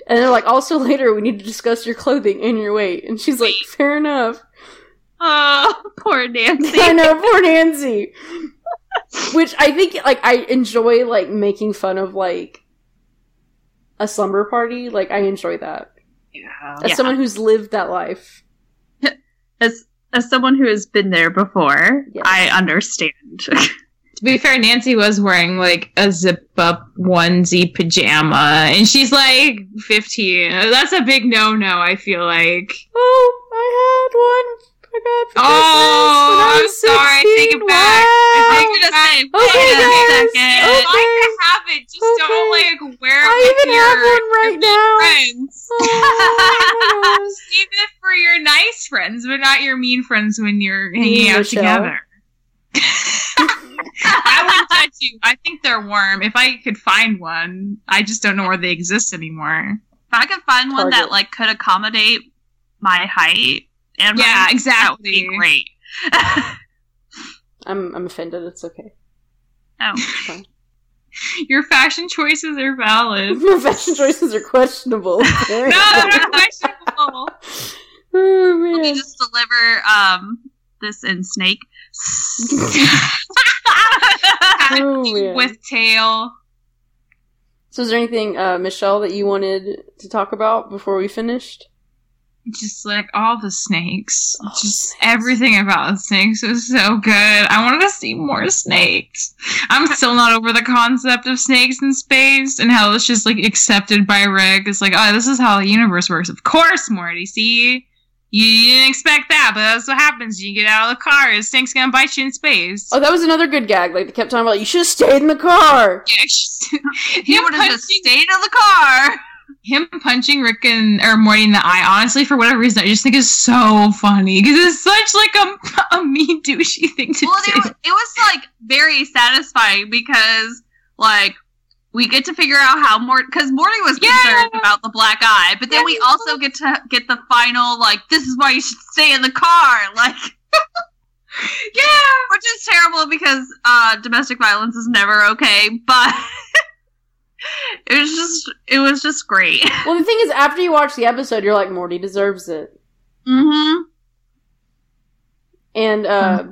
Speaker 1: And they're like, also later, we need to discuss your clothing and your weight. And she's like, fair enough.
Speaker 2: oh, poor Nancy.
Speaker 1: I know, poor Nancy. Which I think, like, I enjoy, like, making fun of, like, a slumber party. Like, I enjoy that.
Speaker 3: Yeah.
Speaker 1: As
Speaker 2: Yeah.
Speaker 1: someone who's lived that life.
Speaker 2: As as someone who has been there before,
Speaker 1: Yes.
Speaker 2: I understand.
Speaker 3: To be fair, Nancy was wearing like a zip up onesie pajama, and she's like 15. That's a big no no, I feel like.
Speaker 1: Oh, I had one. I got
Speaker 3: Oh,
Speaker 1: I
Speaker 3: I'm
Speaker 1: was
Speaker 3: sorry. I take
Speaker 1: 16.
Speaker 3: it back. I
Speaker 1: Wow.
Speaker 3: take it back.
Speaker 1: Okay, guys. Okay.
Speaker 3: To have it. Just don't like wear it
Speaker 1: I
Speaker 3: with
Speaker 1: even
Speaker 3: your,
Speaker 1: have one right now.
Speaker 3: friends.
Speaker 1: Oh.
Speaker 3: Save it for your nice friends, but not your mean friends when you're hanging out together. I wouldn't touch you. I think they're warm. If I could find one, I just don't know where they exist anymore.
Speaker 2: If I could find one that like could accommodate my height and my
Speaker 3: Yeah,
Speaker 2: height, that would be
Speaker 3: exactly.
Speaker 2: great.
Speaker 1: I'm, I'm offended. It's okay.
Speaker 2: oh,
Speaker 3: Your fashion choices are valid.
Speaker 1: My fashion choices are questionable.
Speaker 3: no, they're not questionable.
Speaker 1: Oh,
Speaker 2: let me just deliver um this in snake.
Speaker 1: Oh.
Speaker 3: With tail.
Speaker 1: So, is there anything, uh, Michelle, that you wanted to talk about before we finished?
Speaker 3: Just like all the snakes.
Speaker 1: The
Speaker 3: just
Speaker 1: snakes.
Speaker 3: everything about the snakes was so good. I wanted to see more snakes. I'm still not over the concept of snakes in space and how it's just like accepted by Rick. It's like, oh, this is how the universe works. Of course, Morty. See? You, you didn't expect that, but that's what happens. You get out of the car, a snake's gonna bite you in space.
Speaker 1: Oh, that was another good gag. Like, they kept talking about, you should have stayed in the car.
Speaker 3: Yeah,
Speaker 2: he would have just stayed in the car.
Speaker 3: him punching Rick and or Morty in the eye, honestly, for whatever reason, I just think is so funny because it's such like a, a mean douchey thing to
Speaker 2: Well,
Speaker 3: do.
Speaker 2: it it was like very satisfying because like we get to figure out how Mort because Morty was
Speaker 3: Yeah.
Speaker 2: concerned about the black eye, but then we also get to get the final like this is why you should stay in the car, like
Speaker 3: yeah,
Speaker 2: which is terrible because uh, domestic violence is never okay, but. It was just, it was just great.
Speaker 1: Well, the thing is, after you watch the episode, you're like, Morty deserves it.
Speaker 2: Mm-hmm.
Speaker 1: And, uh,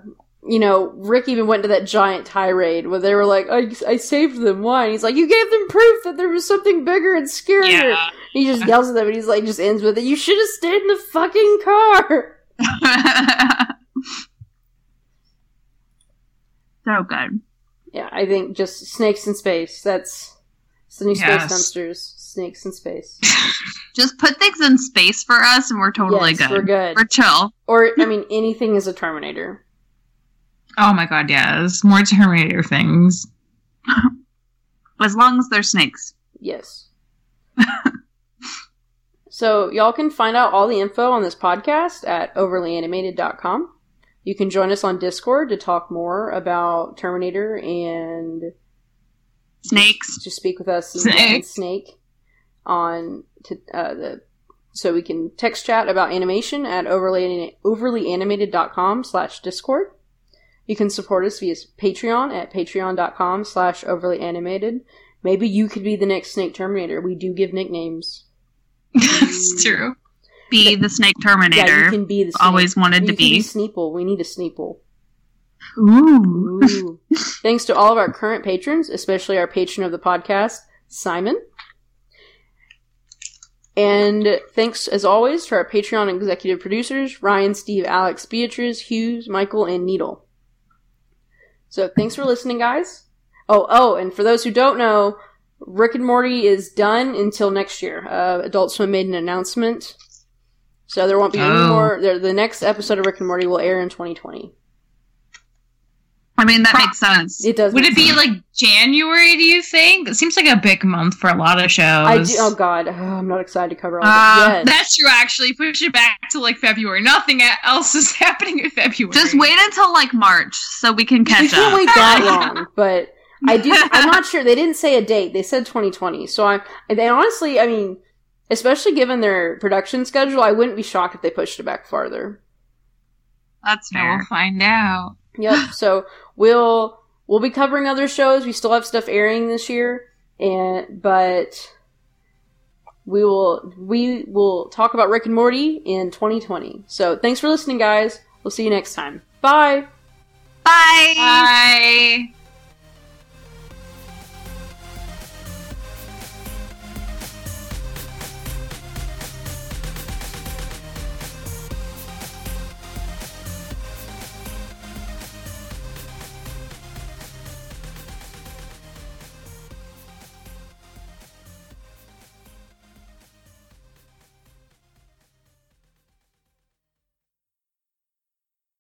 Speaker 1: you know, Rick even went to that giant tirade where they were like, I, I saved them. Why? And he's like, you gave them proof that there was something bigger and scarier.
Speaker 3: yeah.
Speaker 1: He just yells at them and he's like, just ends with it. You should have stayed in the fucking car.
Speaker 2: so good.
Speaker 1: Yeah, I think just snakes in space. That's it's the new
Speaker 3: Yes.
Speaker 1: space dumpsters. Snakes in space.
Speaker 2: Just put things in space for us, and we're totally
Speaker 1: yes,
Speaker 2: good.
Speaker 1: We're good.
Speaker 2: We're chill.
Speaker 1: Or I mean, anything is a Terminator.
Speaker 3: Oh my god, yes. More Terminator things.
Speaker 2: As long as they're snakes.
Speaker 1: Yes. so y'all can find out all the info on this podcast at overlyanimated.com. You can join us on Discord to talk more about Terminator and
Speaker 2: Snakes.
Speaker 1: to speak with us
Speaker 3: Snake.
Speaker 1: and Snake on to, uh, the so we can text chat about animation at overly overlyanimated.com slash discord. You can support us via Patreon at patreon.com slash overlyanimated. Maybe you could be the next Snake Terminator. We do give nicknames.
Speaker 3: it's mm. true.
Speaker 2: Be the snake Terminator.
Speaker 1: Yeah, you can be the Snake.
Speaker 2: Always wanted
Speaker 1: You
Speaker 2: to
Speaker 1: can
Speaker 2: be.
Speaker 1: Sneeple. We need a Sneeple.
Speaker 2: Ooh.
Speaker 1: Ooh. Thanks to all of our current patrons, especially our patron of the podcast, Simon. And thanks, as always, to our Patreon executive producers, Ryan, Steve, Alex, Beatrice, Hughes, Michael, and Needle. So thanks for listening, guys. Oh, oh, and for those who don't know, Rick and Morty is done until next year. Uh, Adult Swim made an announcement. So there won't be any
Speaker 3: Oh.
Speaker 1: more. The, the next episode of Rick and Morty will air in 2020.
Speaker 2: I mean, that makes sense.
Speaker 1: It does.
Speaker 3: Would
Speaker 1: make
Speaker 3: it be
Speaker 1: sense.
Speaker 3: like January, do you think? It seems like a big month for a lot of shows.
Speaker 1: I do. Oh God, I'm not excited to cover all
Speaker 3: Uh,
Speaker 1: of it. Yes.
Speaker 3: That's true, actually. Push it back to like February. Nothing else is happening in February.
Speaker 2: Just wait until like March so we can
Speaker 1: we
Speaker 2: catch
Speaker 1: can't
Speaker 2: up.
Speaker 1: wait that long, but I do. I'm not sure. They didn't say a date. They said 2020. So I. They honestly, I mean, especially given their production schedule, I wouldn't be shocked if they pushed it back farther.
Speaker 2: That's
Speaker 3: Yeah,
Speaker 2: fair.
Speaker 3: we'll find out.
Speaker 1: Yep. so we'll we'll be covering other shows. We still have stuff airing this year, and but we will we will talk about Rick and Morty in 2020. So thanks for listening, guys. We'll see you next time. Bye.
Speaker 2: Bye.
Speaker 3: Bye.